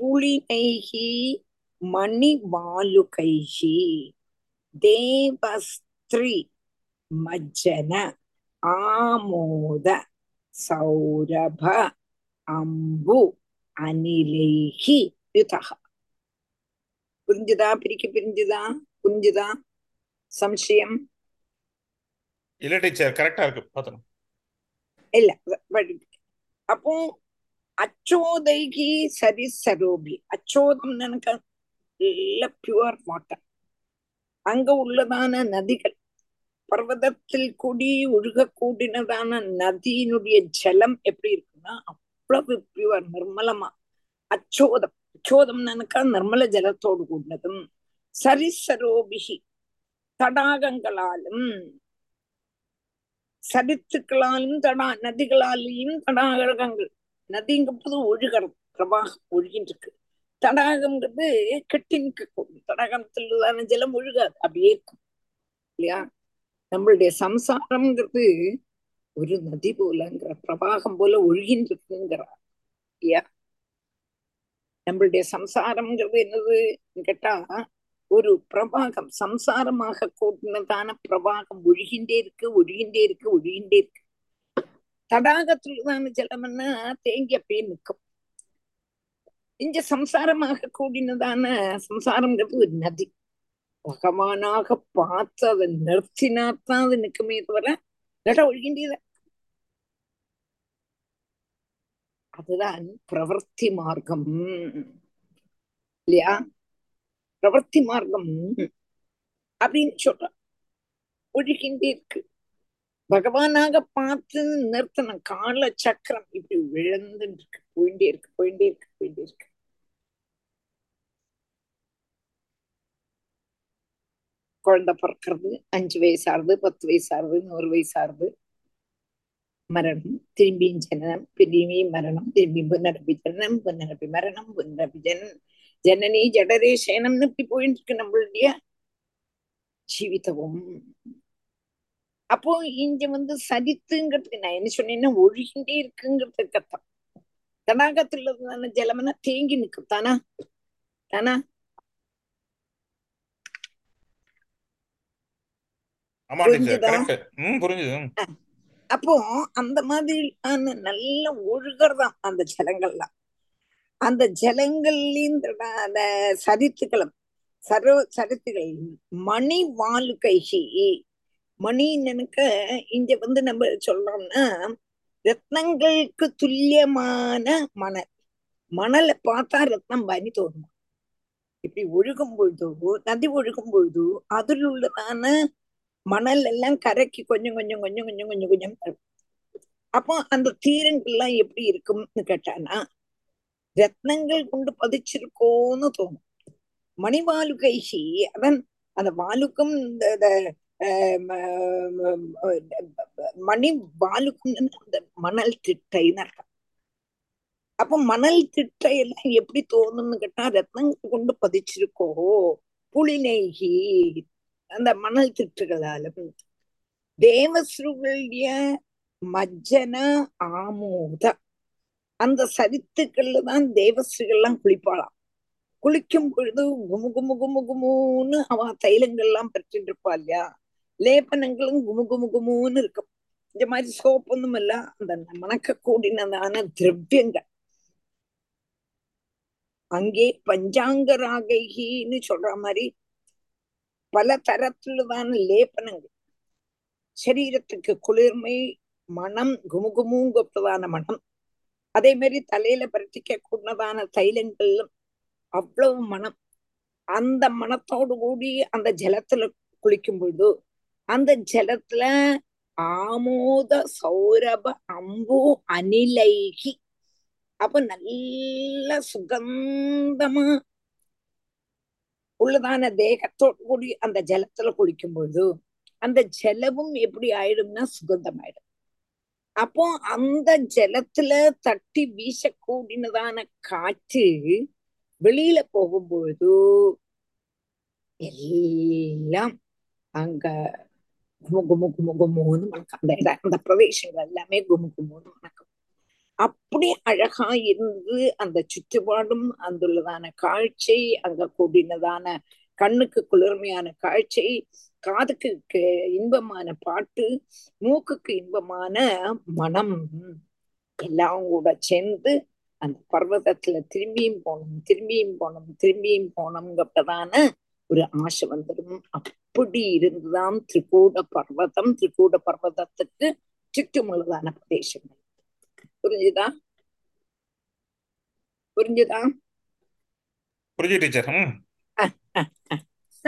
புலினைகி மணிவாலுகைகி தேவஸ்திரீ மஜ்ஜன ஆமோத சௌரப அம்பு அனிலைகி யுதக புரிஞ்சுதா? பிரிக்க பிரிஞ்சுதா? புரிஞ்சுதா? சம்சயம்? இல்ல டீச்சர் கரெக்டா இருக்கு. பாத்தணும் இல்ல அப்போ அச்சோதைகி சரி சரோபி அச்சோதம் எனக்கு நல்ல பியூர் வாட்டர் அங்க உள்ளதான நதிகள் பர்வதத்தில் கூடி ஒழுகக்கூடினதான நதியினுடைய ஜலம் எப்படி இருக்குன்னா அவ்வளவு பியூர் நிர்மலமா அச்சோதம் அச்சோதம் நினைக்கா நிர்மல ஜலத்தோடு கூடினதும் சரிசரோபிகி தடாகங்களாலும் சரித்துக்களாலும் தடா நதிகளாலேயும் தடாகங்கள் நதிங்கிறது ஒழுகிறது பிரவாகம் ஒழுகின்றிருக்கு. தடாகம்ங்கிறது கெட்டி நிற்கக்கூடும் தடாகத்திலான ஜலம் ஒழுகாது அப்படியே இருக்கும். இல்லையா? நம்மளுடைய சம்சாரம்ங்கிறது ஒரு நதி போலங்கிற பிரவாகம் போல ஒழுகின்றிருக்குங்கிறார் இல்லையா? நம்மளுடைய சம்சாரம்ங்கிறது என்னது? கேட்டா ஒரு பிரவாகம் சம்சாரமாக கூட்டினதான பிரவாகம் ஒழுகின்றே இருக்கு ஒழுகின்றே இருக்கு ஒழுகின்றே இருக்கு. தடாகத்துலதான ஜலம்னா தேங்கி அப்படியே நிற்கும். இங்க சம்சாரமாக கூடினதான சம்சாரம்ங்கிறது ஒரு நதி. பகவானாக பார்த்து அதை நிறுத்தினாத்தான் அது நிற்குமே தவிர நட ஒழுகின்றே அதுதான் பிரவர்த்தி மார்க்கம். இல்லையா? பிரவர்த்தி மார்க்கம் அப்படின்னு சொல்றான். ஒழுகின்றே இருக்கு. பகவானாக பார்த்து நிறுத்தணும் கால சக்கரம் இப்படி விழுந்து இருக்கு போயிட்டே இருக்கு போயிட்டே இருக்கு போயிட்டே இருக்கு. குழந்தை பிறக்கிறது அஞ்சு வயசாகுது பத்து வயசாகுது நூறு வயசாகுது மரணம் திரும்பியும் ஜனனம் திரும்பியும் மரணம் திரும்பி புனரப்பி ஜனனம் புனரப்பி மரணம் புனரப்பி ஜன ஜனனி ஜடரே சேனம்னு இப்படி போயிட்டு இருக்கு நம்மளுடைய ஜீவிதமும் அப்போ இங்க வந்து சரித்துங்கிறதுக்கு நான் என்ன சொன்னேன்னா ஒழுகின்றே இருக்குங்கிறது கத்தம் தடாகத்துல தானே ஜலம்னா தேங்கி நிற்கும் தானா தானா. அப்போ அந்த மாதிரி நல்ல ஒழுகிறதாம் அந்த ஜலங்கள்லாம் அந்த ஜலங்கள்லயும் அந்த சரித்துக்களும் சர்வ சரித்துகள் மணி வாலு கைகி மணின்னு இங்க வந்து நம்ம சொல்றோம்னா ரத்னங்களுக்கு துல்லியமான மணல். மணலை பார்த்தா ரத்னம் பனி தோணும். இப்படி ஒழுகும் பொழுதோ நதி ஒழுகும் பொழுது அதில் உள்ளதான மணல் எல்லாம் கரைக்கு கொஞ்சம் கொஞ்சம் கொஞ்சம் கொஞ்சம் கொஞ்சம் கொஞ்சம் அப்போ அந்த தீரங்கள்லாம் எப்படி இருக்கும்னு கேட்டானா ரத்னங்கள் கொண்டு பதிச்சிருக்கோன்னு தோணும் மணிவாலுகைகி அதன் அந்த வாலுக்கும் மணி வாலுக்கும் அந்த மணல் திட்டைன்னு அர்த்தம் அப்ப மணல் திட்டை எல்லாம் எப்படி தோணும்னு கேட்டா ரத்னங்கள் கொண்டு பதிச்சிருக்கோ புலிநெய்கி அந்த மணல் திட்டுகளாலும் தேவஸ்ருகளுடைய மஜ்ஜன ஆமோத அந்த சரித்துக்கள்ல தான் தேவஸ்ரீகள்லாம் குளிப்பாளாம். குளிக்கும் பொழுது குமு குமு குமு குமுன்னு அவ தைலங்கள்லாம் பெற்றுட்டு இருப்பா இல்லையா? லேபனங்களும் குமு குமு குமுன்னு இருக்கும். இந்த மாதிரி சோப்பொன்னும் இல்ல அந்த மணக்க கூடினதான திரவியங்கள். அங்கே பஞ்சாங்க ராகைகின்னு சொல்ற மாதிரி பல தரத்துலதான லேபனங்கள். சரீரத்துக்கு குளிர்மை மனம் குமுகுமுங்கப்பதான மனம். அதே மாதிரி தலையில பிரட்டிக்க கூடதான தைலங்களும் அவ்வளவு மனம். அந்த மனத்தோடு கூடி அந்த ஜலத்துல குளிக்கும் பொழுது அந்த ஜலத்துல ஆமோத சௌரப அம்பு அனிலைகி அப்ப நல்ல சுகந்தமா உள்ளதான தேகத்தோடு கூடி அந்த ஜலத்துல குளிக்கும் பொழுது அந்த ஜலமும் எப்படி ஆயிடும்னா சுகந்தமாயிடும். அப்போ அந்த ஜலத்துல தட்டி வீசக்கூடினதான காற்று வெளியில போகும்பொழுது எல்லாம் அங்க குமு குமு குமு குமுன்னு மணக்கும் அந்த இடம் அந்த பிரதேசங்கள் எல்லாமே குமு குமுன்னு மணக்கும் அப்படி அழகா இருந்து அந்த சுற்றுப்பாடும் அந்துள்ளதான காட்சி அங்க கூடினதான கண்ணுக்கு குளிர்மையான காட்சி காதுக்கு கே- இன்பமான பாட்டு மூக்குக்கு இன்பமான மனம். எல்லாம் கூட சேர்ந்து அந்த பர்வதத்துல திரும்பியும் போனோம் திரும்பியும் போனோம் திரும்பியும் போனோம்ங்கிறதான ஒரு ஆசை வந்துடும். அப்படி இருந்துதான் திரிகூட பர்வதம் திரிகூட பர்வதத்துக்கு சுற்றுமுள்ளதான பிரதேசங்கள். புரிஞ்சுதா? புரிஞ்சுதா? புரிஞ்சு டீச்சர்.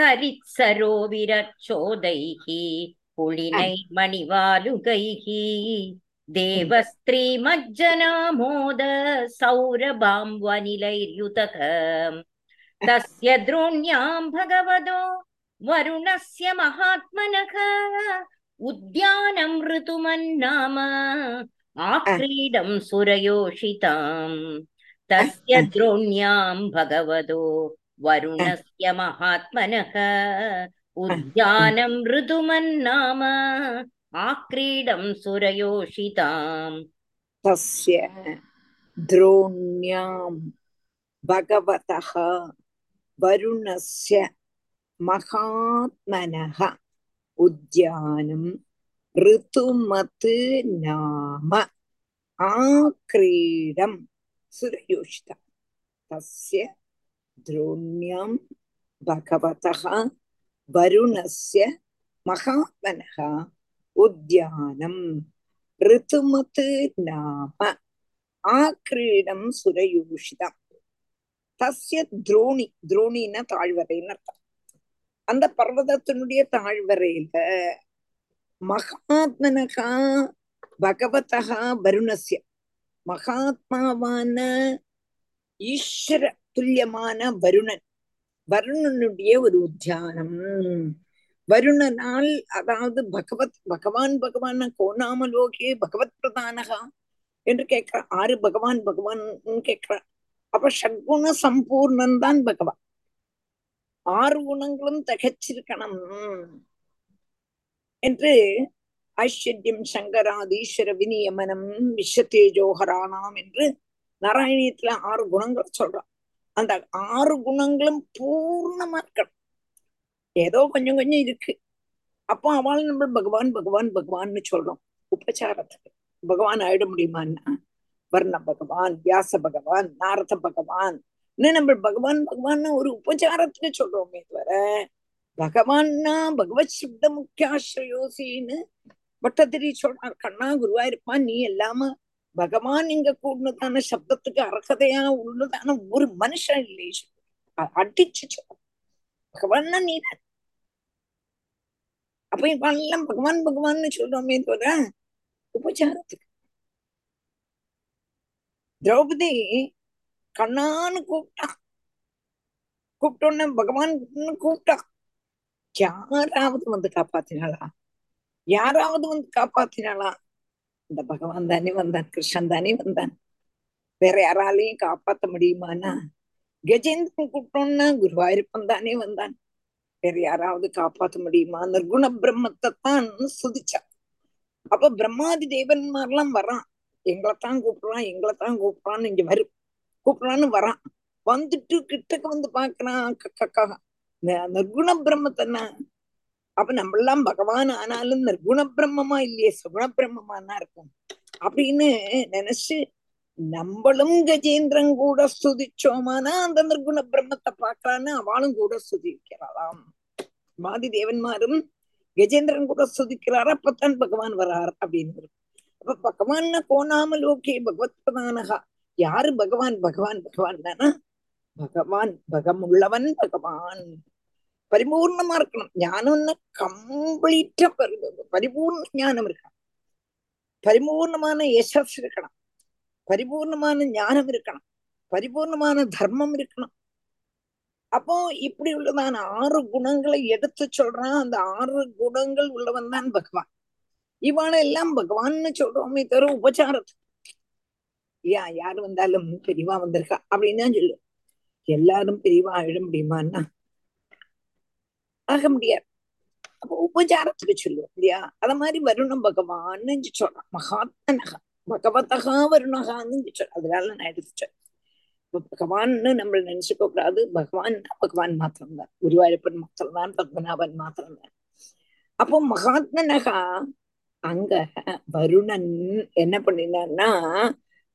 ம் सरित्सरोविरच्छोदैः पुलिनैर्मणिवालुकैः देवस्त्रीमज्जनामोद सौरभाम्वनिलैर्युतक तस्य द्रोण्यां भगवतो वरुणस्य महात्मनः उद्यानं ऋतुमन्नाम आक्रीडं सुरयोषिताम् तस्य द्रोण्यां भगवतो वरुणस्य महात्मनः उद्यानं ऋतुमन्नाम आक्रीडं सुरयोषिताम् तस्य द्रोण्यां भगवतः वरुणस्य महात्मनः उद्यानं ऋतुमत् नाम आक्रीडं सुरयोषिता तस्य द्रोण्यां भगवतः वरुणस्य महात्मनः उद्यानं ऋतुमत् नाम ஆக்ரீடம் சுரயூஷிதம் தஸ்ய துரோணி துரோணின்னா தாழ்வரைன்னு அர்த்தம் அந்த பர்வதத்தினுடைய தாழ்வரையில மகாத்மனகா பகவதா வருணஸ்ய மகாத்மாவான ஈஸ்வர துல்லியமான வருணன். வருணனுடைய ஒரு உத்தியானம். வருணனால் அதாவது பகவத் பகவான் பகவான் கோணாமலோகே பகவத் பிரதானகா என்று கேட்கிற ஆறு பகவான் பகவான் கேட்கிற அப்ப ஷட்குண சம்பூர்ணன் தான் பகவான். ஆறு குணங்களும் தகச்சிருக்கணும். என்று ஐஸ்வர்யம் சங்கராதீஸ்வர விநியமனம் விஸ்வதேஜோஹராணாம் என்று நாராயணியத்துல ஆறு குணங்கள் சொல்றான். அந்த ஆறு குணங்களும் பூர்ணமா இருக்கணும். ஏதோ கொஞ்சம் கொஞ்சம் இருக்கு. அப்போ அவள் நம்ம பகவான் பகவான் பகவான்னு சொல்றோம். உபச்சாரத்துக்கு. பகவான் ஆயிட முடியுமான்னா? வர்ண பகவான் வியாச பகவான் நாரத பகவான். நம்ம பகவான் பகவான் ஒரு உபச்சாரத்துக்கு சொல்றோமே தவிர பகவான்னா பகவத் சிப்த முக்கியாஸ்ரயோசின்னு பட்டத்திரி சொல்றார் கண்ணா குருவா இருப்பான். நீ எல்லாம பகவான் இங்க கூடதான சப்தத்துக்கு அர்ஹதையா உள்ளதான ஒரு மனுஷன் இல்லை அடிச்சு பகவான் பகவான்னா நீ அப்ப இப்ப எல்லாம் பகவான் பகவான்னு சொல்றோமே தவிர உபச்சாரத்துக்கு. திரௌபதி கண்ணான்னு கூப்பிட்டான் கூப்பிட்டோன்னு பகவான் கூப்பிட்டான் யாராவது வந்து காப்பாத்தினாளா? யாராவது வந்து காப்பாத்தினாளா? இந்த பகவான் தானே வந்தான் கிருஷ்ணன் தானே வந்தான். வேற யாராலையும் காப்பாத்த முடியுமானா? கஜேந்திரன் கூப்பிட்டோம்னா குருவாயூரப்பன் தானே வந்தான். வேற யாராவது காப்பாத்த முடியுமா? நிர்குண பிரம்மத்தை தான் சுதிச்சா அப்ப பிரம்மாதி தேவன்மார்லாம் வரான். எங்களைத்தான் கூப்பிடுறான் எங்களைத்தான் கூப்பிடுறான்னு இங்க வரும் கூப்பிடுறான்னு வரான். வந்துட்டு கிட்டக்க வந்து பாக்குறான் கக்கா நிர்குண பிரம்மத்தன்னா அப்ப நம்மெல்லாம் பகவான் ஆனாலும் நிர்குண பிரம்மமா இல்லையே சுகுண பிரம்மமானா இருக்கும். அப்படின்னு நினைச்சு நம்மளும் கஜேந்திரன் கூட ஸ்துதிச்சோமானா அந்த நிர்குண பிரம்மத்தை பார்க்கலான்னு அவளும் கூட ஸ்துதிக்கிறாளாம். மாதி தேவன்மாரும் கஜேந்திரன் கூட ஸ்துதிக்கிறார் அப்பத்தான் பகவான் வரார் அப்படின்னு. அப்ப பகவான் கோணாமல் ஓகே பகவத் பிரதானகா யாரு பகவான்? பகவான் பகவான் தானா? பகவான் பகமுள்ளவன் பகவான். பரிபூர்ணமா இருக்கணும் ஞானம்னா கம்ப்ளீட்டா பரிபூர்ண ஞானம் இருக்கணும் பரிபூர்ணமான யசஸ் இருக்கணும் பரிபூர்ணமான ஞானம் இருக்கணும் பரிபூர்ணமான தர்மம் இருக்கணும் அப்போ இப்படி உள்ளதான ஆறு குணங்களை எடுத்து சொல்றான் அந்த ஆறு குணங்கள் உள்ளவன் தான் பகவான் இவாள எல்லாம் பகவான்னு சொல்றோமே தவிர உபச்சாரத்து யா யாரு வந்தாலும் பெரியவா வந்திருக்கா அப்படின்னு தான் சொல்லு எல்லாரும் பெரியவா ஆயிட முடியுமான்னா ஆக முடியாது. அப்போ உபச்சாரத்துக்கு சொல்லுவோம் இல்லையா? அத மாதிரி வருணம் பகவான்னு சொல்றான் மகாத்மனகா. பகவதகா வருணகான்னு சொல்ற அதனால நான் எடுத்து சொல்றேன் பகவான்னு நம்ம நினைச்சுக்க கூடாது. பகவான் பகவான் மாத்திரம்தான். குருவாயூரப்பன் மாத்திரம்தான். பத்மநாபன் மாத்திரம்தான். அப்போ மகாத்மனகா அங்க வருணன் என்ன பண்ணினான்னா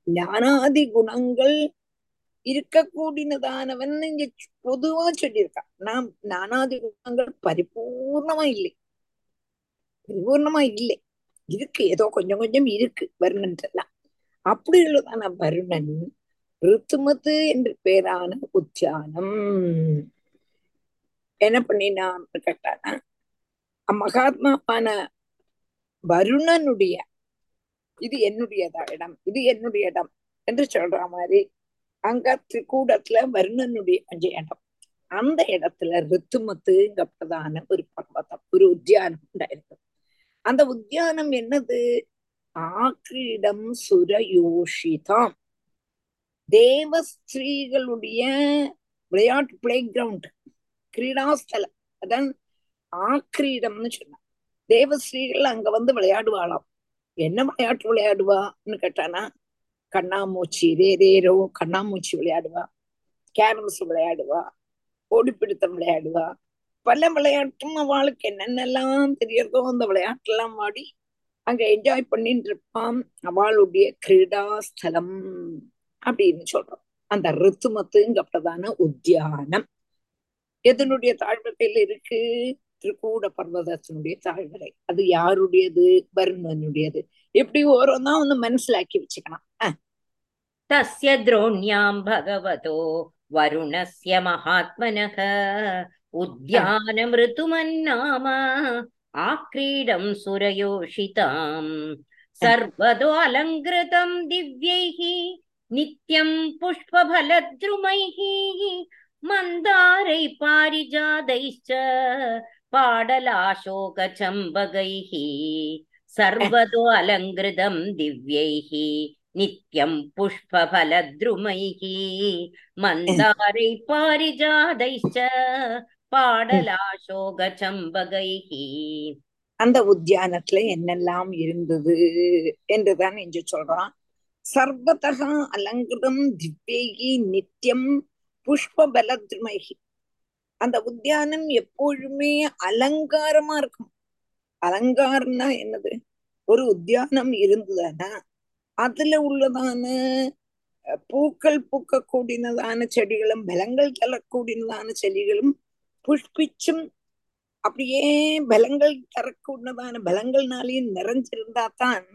ஞானாதி குணங்கள் இருக்கக்கூடியதானவன் இங்க பொதுவா சொல்லியிருக்கான். நாம் நானாதி குணங்கள் பரிபூர்ணமா இல்லை. பரிபூர்ணமா இல்லை. இருக்கு. ஏதோ கொஞ்சம் கொஞ்சம் இருக்கு. வருணன்றெல்லாம். அப்படி உள்ளதான வருணன் ரித்துமத்து என்று பேரான உத்தியானம். என்ன பண்ணினான் கேட்டானா மகாத்மாவான வருணனுடைய இது என்னுடையதா இடம்? இது என்னுடைய இடம் என்று சொல்ற மாதிரி அங்க திரிகூடத்துல வருணனுடைய இடம். அந்த இடத்துல ரித்துமத்துங்க பிரதான ஒரு பர்வதம் ஒரு உத்தியானம் உண்டாயிருக்கும். அந்த உத்தியானம் என்னது? ஆக்கிரிடம் சுரயோஷிதாம். தேவ ஸ்திரீகளுடைய விளையாட்டு பிளே கிரவுண்ட் கிரீடாஸ்தலம். அதான் ஆக்கிரீடம்னு சொன்னான் தேவஸ்ரீகள் அங்க வந்து விளையாடுவாளாம். என்ன விளையாட்டு விளையாடுவான்னு கேட்டானா கண்ணாமூச்சி ரேரேரோ கண்ணாமூச்சி விளையாடுவா. கேரம்ஸ் விளையாடுவா. ஓடிப்பிடித்தம் விளையாடுவா. பல விளையாட்டும் அவளுக்கு என்னென்னலாம் தெரியறதோ அந்த விளையாட்டெல்லாம் ஆடி அங்க என்ஜாய் பண்ணிட்டு இருப்பான் அவளுடைய கிரீடா ஸ்தலம் அப்படின்னு சொல்றோம். அந்த ரித்துமத்துங்க பிரதான உத்தியானம். எதனுடைய தாழ்வரையில இருக்கு? திருக்கூட பர்வதத்தினுடைய தாழ்வரை அது யாருடையது? வருணனுடையது எப்படி ஓரோன்னா ഒന്ന് മനസ്സിലാക്കി വെച്ചിക്കണം തസ്യ ദ്രോണ്യാം ഭഗവതോ വരുണസ്യ മഹാത്മനഃ ഉദ്യാനമൃതുമന്നാമ ആക്രീഡം സുരയോഷിതാം സർവതോ അലങ്കൃതം ദിവ്യൈः നിത്യം പുഷ്പഫലദ്രുമൈः മന്ദാരൈ പാരിജാതൈശ്ച പാടലാശോകചമ്പകൈः सर्वतो अलङ्कृतं दिव्यैः नित्यं पुष्पफलद्रुमैः मन्दारैः पारिजातैश्च பாடலாசோகச்சம்பகைः அந்த உத்தியானத்துல என்னெல்லாம் இருந்தது என்றுதான் இங்க சொல்றான் சர்வதகா அலங்கிருதம் திவ்யேகி நித்தியம் புஷ்ப பலத்ருமைகி அந்த உத்தியானம் எப்பொழுதுமே அலங்காரமா இருக்கும் அலங்காரம்னா என்னது? ஒரு உத்தியானம் இருந்ததுன்னா அதுல உள்ளதான பூக்கள் பூக்கக்கூடியதான செடிகளும் பலங்கள் தரக்கூடியதான செடிகளும் புஷ்பிச்சும் அப்படியே பலங்கள் தரக்கூடியதான பலங்கள்னாலையும் நிறைஞ்சிருந்தா தான்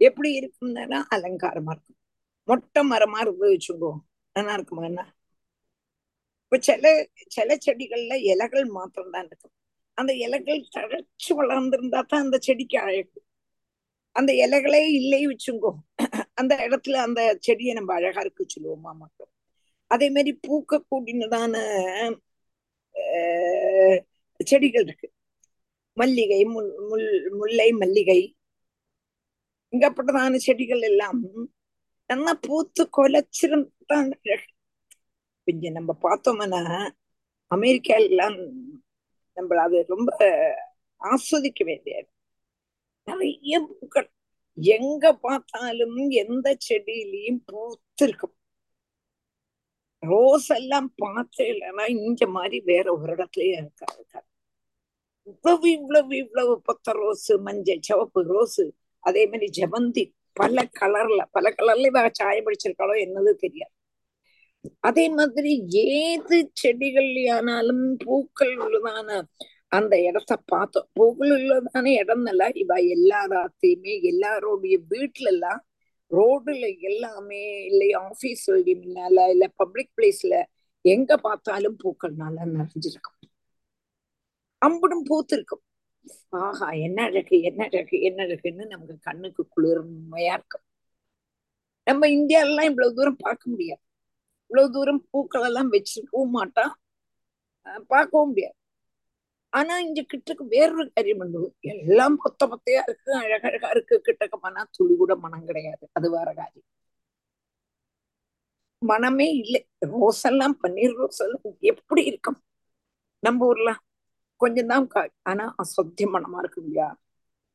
எப்படி இருக்கும்னா அலங்காரமா இருக்கும். மொட்டை மரமா இருந்து வச்சுக்கோ. நல்லா இருக்குமா என்ன? இப்ப சில சில செடிகள்ல இலைகள் மாத்திரம் தான் இருக்கும். அந்த இலைகள் தழைச்சு வளர்ந்திருந்தா தான் அந்த செடிக்கு அழகு. அந்த இலைகளே இல்லை வச்சுங்கோ. அந்த இடத்துல அந்த செடியை நம்ம அழகா இருக்கு சொல்லுவோமா மட்டும் அதே மாதிரி பூக்க கூடினதான செடிகள் இருக்கு. மல்லிகை முல் முல் முல்லை மல்லிகை. இங்கப்பட்டதான செடிகள் எல்லாம் நல்லா பூத்து கொலைச்சிருந்தான் அழகு. கொஞ்சம் நம்ம பார்த்தோம்னா அமெரிக்கா எல்லாம் நம்ம அது ரொம்ப ஆஸ்வதிக்க வேண்டியது. நிறைய பூக்கள். எங்க பார்த்தாலும் எந்த செடியிலையும் பூத்திருக்கும். ரோஸ் எல்லாம் பார்த்தேன்னா இங்க மாதிரி வேற ஒரு இடத்துலயும் இருக்காது. இவ்வளவு இவ்வளவு இவ்வளவு பொத்த ரோஸ் மஞ்சள் சிவப்பு ரோஸ் அதே மாதிரி ஜெவந்தி பல கலர்ல பல கலர்ல இவ சாயம் பிடிச்சிருக்காளோ என்னது தெரியாது. அதே மாதிரி ஏது செடிகள்லயானாலும் பூக்கள் உள்ளதான அந்த இடத்த பார்த்தோம். பூக்கள் உள்ளதான இடம்னல இவ எல்லாராத்தையுமே எல்லாரோடைய வீட்டுல எல்லாம் ரோடுல எல்லாமே இல்லை ஆபீஸ் முன்னால இல்ல பப்ளிக் பிளேஸ்ல எங்க பார்த்தாலும் பூக்கள்னால நிறைஞ்சிருக்கும். அம்புடும் பூத்திருக்கும். ஆஹா என்ன அழகு என்ன அழகு என்ன அழகுன்னு நமக்கு கண்ணுக்கு குளிர்மையா இருக்கும். நம்ம இந்தியாலாம் இவ்வளவு தூரம் பார்க்க முடியாது. இவ்வளவு தூரம் பூக்கள் எல்லாம் வச்சிருக்கவும் மாட்டா? அஹ் பார்க்கவும் முடியாது. ஆனா இங்க கிட்டக்கு வேறொரு காரியம் உண்டு. எல்லாம் கொத்த கொத்தையா இருக்கு அழகழகா இருக்கு. கிட்டக்க மனா துளி கூட மனம் கிடையாது. அது வேற காரியம். மனமே இல்லை. ரோஸ் எல்லாம் பன்னீர் ரோஸ் எல்லாம் எப்படி இருக்கும்? நம்ம ஊர்ல கொஞ்சம் தான் கா ஆனா அசத்திய மனமா இருக்கு இல்லையா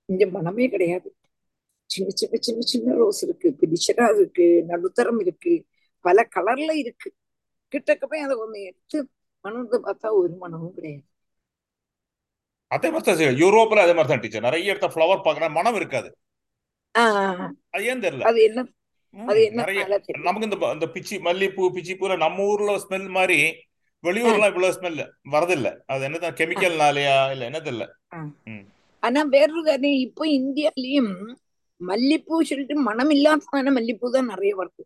இங்க மனமே கிடையாது. சின்ன சின்ன சின்ன சின்ன ரோஸ் இருக்கு. பிடிச்சரா இருக்கு. நடுத்தரம் இருக்கு. பல கலர்ல இருக்கு. கிட்டக்க போய் அதை ஒண்ணு எடுத்து மணந்து பார்த்தா ஒரு மனமும் கிடையாது. அதே மாதிரி யூரோப்ல அதே மாதிரி தான் டீச்சர். நிறைய இடத்த ஃப்ளவர் பார்க்கறேன் மனம் இருக்காது. அது ஏன் தெரியல? அது என்ன அது தெரியும் நமக்கு இந்த இந்த பிச்சி மல்லிப்பூ பிச்சி பூல நம்ம ஊர்ல ஸ்மெல் மாதிரி வெளியூர்லாம் இவ்வளவு ஸ்மெல் வரதில்ல. அது என்னதான் கெமிக்கல்னாலயா? இல்ல என்ன தெரியல. ஆனா வேறொரு இப்போ இந்தியாலயும் மல்லிப்பூ சொல்லிட்டு மனம் இல்லாததான மல்லிப்பூ தான் நிறைய வருது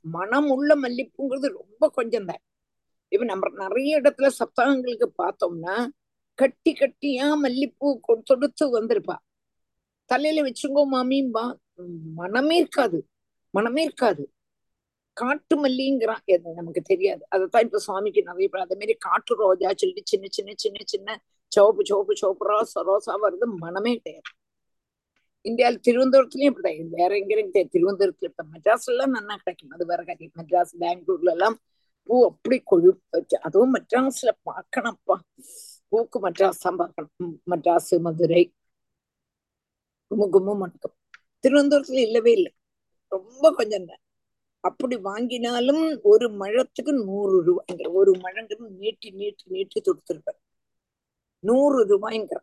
மனம் உள்ள மல்லிப்பூங்கிறது ரொம்ப கொஞ்சம் தான். இப்ப நம்ம நிறைய இடத்துல சப்தாகங்களுக்கு பார்த்தோம்னா கட்டி கட்டியா மல்லிப்பூ கொ- தொடுத்து வந்திருப்பா. தலையில வச்சுங்கோ மாமியும்பா மனமே இருக்காது மனமே இருக்காது. காட்டு மல்லிங்கிறான் எது நமக்கு தெரியாது. அதைத்தான் இப்ப சுவாமிக்கு நிறைய பேர் அதே மாதிரி காட்டு ரோஜா சொல்லிட்டு சின்ன சின்ன சின்ன சின்ன சிவப்பு சிவப்பு சிவப்பு ரோசா ரோசா வருது மனமே கிடையாது. இந்தியாவில் திருவனந்தபுரத்துலயும் இப்படிதான் வேற எங்கேயும் தெரியாது திருவனந்தபுரத்துல இப்ப மெட்ராஸ்ல எல்லாம் நல்லா கிடைக்கும் அது வேற கிடைக்கும் மெட்ராஸ் பெங்களூர்ல எல்லாம் பூ அப்படி கொழுப்பு அதுவும் மெட்ராஸ்ல பார்க்கணும்ப்பா பூக்கு மெட்ராஸ் தான் பார்க்கணும் மெட்ராஸ் மதுரை கும்மு கும்மு திருவனந்தபுரத்துல இல்லவே இல்லை ரொம்ப கொஞ்சம் தான் அப்படி வாங்கினாலும் ஒரு மழத்துக்கு நூறு ரூபாய்ங்கிற ஒரு மழங்கிறது நீட்டி நீட்டி நீட்டி கொடுத்துருப்பார் நூறு ரூபாய்ங்கிற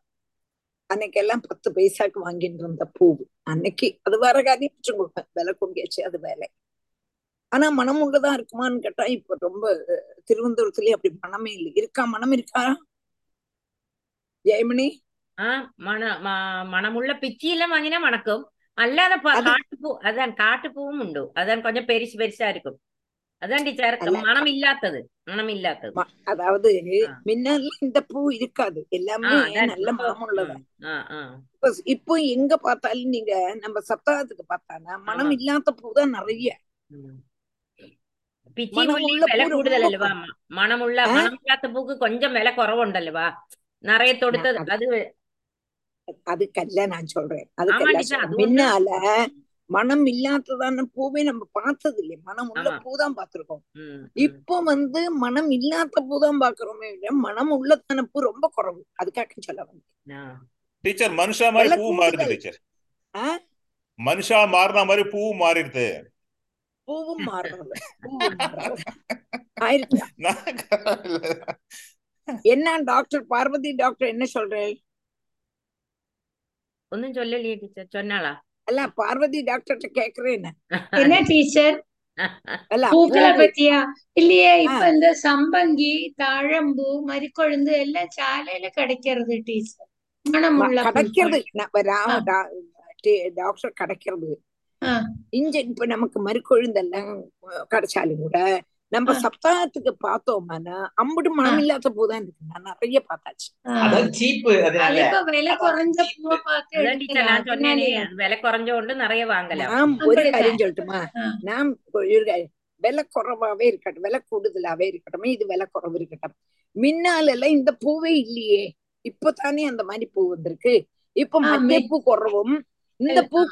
அன்னைக்கெல்லாம் பத்து பைசாக்கு வாங்கிட்டு இருந்த பூவு. அன்னைக்கு அது வேற காரியம் கொடுப்பேன். விலை கொண்டியாச்சு அது வேலை. ஆனா மனம் உள்ளதான் இருக்குமான்னு கேட்டா இப்ப ரொம்ப திருவனந்தபுரத்துலயே அப்படி மனமே இல்லை. இருக்கா? மனம் இருக்கா? ஜெயமணி? மனமுள்ள பிச்சியில வாங்கினா மணக்கும். அல்லாத காட்டுப்பூ அதான் காட்டுப்பூவும் உண்டு. அதான் கொஞ்சம் பெருசு பெருசா இருக்கும். അതാണ് കൊഞ്ചം പെരിശ് പെരിശായിരിക്കും அதான் டீச்சர் அல்ல மனம் இல்லாதது மனம் இல்லாதது ம- அதாவது ஆ முன்னால இந்த பூ இருக்காது ஆ எல்லாமே அதான் நல்ல இப்போ மனம் உள்ளதா ம், ஆ ஆ இப்ப இப்போ எங்க பார்த்தாலும் நீங்க நம்ம சப்தாகத்துக்கு பார்த்தானா மனம் ஆமா இல்லாத பூ தான் நிறைய ம். പിച്ചി மனம் മുല്ലയും உள்ள വില பூ ரொம்ப കൂടുതലല്ലവാ கு- മണമുള്ള ஆ? മണമില്ലാത്ത പൂക്ക് കൊഞ്ചം വില കുറവുണ്ടല്ലവാ നിറയെ நான் തൊടുത്തത് அது അത് அதுக்கல்ல நான் சொல்றேன் ஆமா அதுக்கல்ல டீச்சர் சொல்றேன் அது ஒண்ணு முன்னால மனம் இல்லாததான பூவே நம்ம பார்த்தது இல்லை மனம் உள்ள பூதான் பார்த்திருக்கோம். இப்போ வந்து மனம் இல்லாத பூதான் பாக்குறோமே இல்ல மனம் உள்ளதான பூ ரொம்ப குறவு. அதுக்காக சொல்ல வந்து டீச்சர் மனுஷா மாதிரி பூ மாறுது டீச்சர். மனுஷா மாறின மாதிரி பூ மாறிடுது. பூவும் மாறுறது என்ன டாக்டர்? பார்வதி டாக்டர் என்ன சொல்றேன் ஒன்னும் சொல்லலையே டீச்சர். சொன்னாளா? அல்ல பார்வதி டாக்டர்கிட்ட கேக்குறேன்னு என்ன டீச்சர் பூக்களை பத்தியா இல்லையே இப்ப இந்த சம்பங்கி தாழம்பூ மறிக்கொழுந்து எல்லாம் சாலையில கிடைக்கிறது டீச்சர் மனமுள்ள கிடைக்கிறது டாக்டர் கிடைக்கிறது இங்க இப்ப நமக்கு மறிக்கொழுந்தெல்லாம் கிடைச்சாலும் கூட நம்ம சப்தாகத்துக்கு பார்த்தோம்னா அம்புட்டு மனம் இல்லாத பூதான் இருக்கு. நான் நிறைய பார்த்தாச்சு. இப்ப விலை குறைஞ்ச குறைஞ்சோண்டு நிறைய வாங்கலாம் நாம் ஒரு காரியம் சொல்லட்டுமா? நாம் விலை குறைவாவே இருக்கட்டும் விலை கூடுதலாவே இருக்கட்டும் இது விலை குறைவு இருக்கட்டும். முன்னால எல்லாம் இந்த பூவே இல்லையே. இப்பதானே அந்த மாதிரி பூ வந்திருக்கு. இப்ப ஆ, மற்ற மே- பூ குறவும். இந்த பூ ஆ.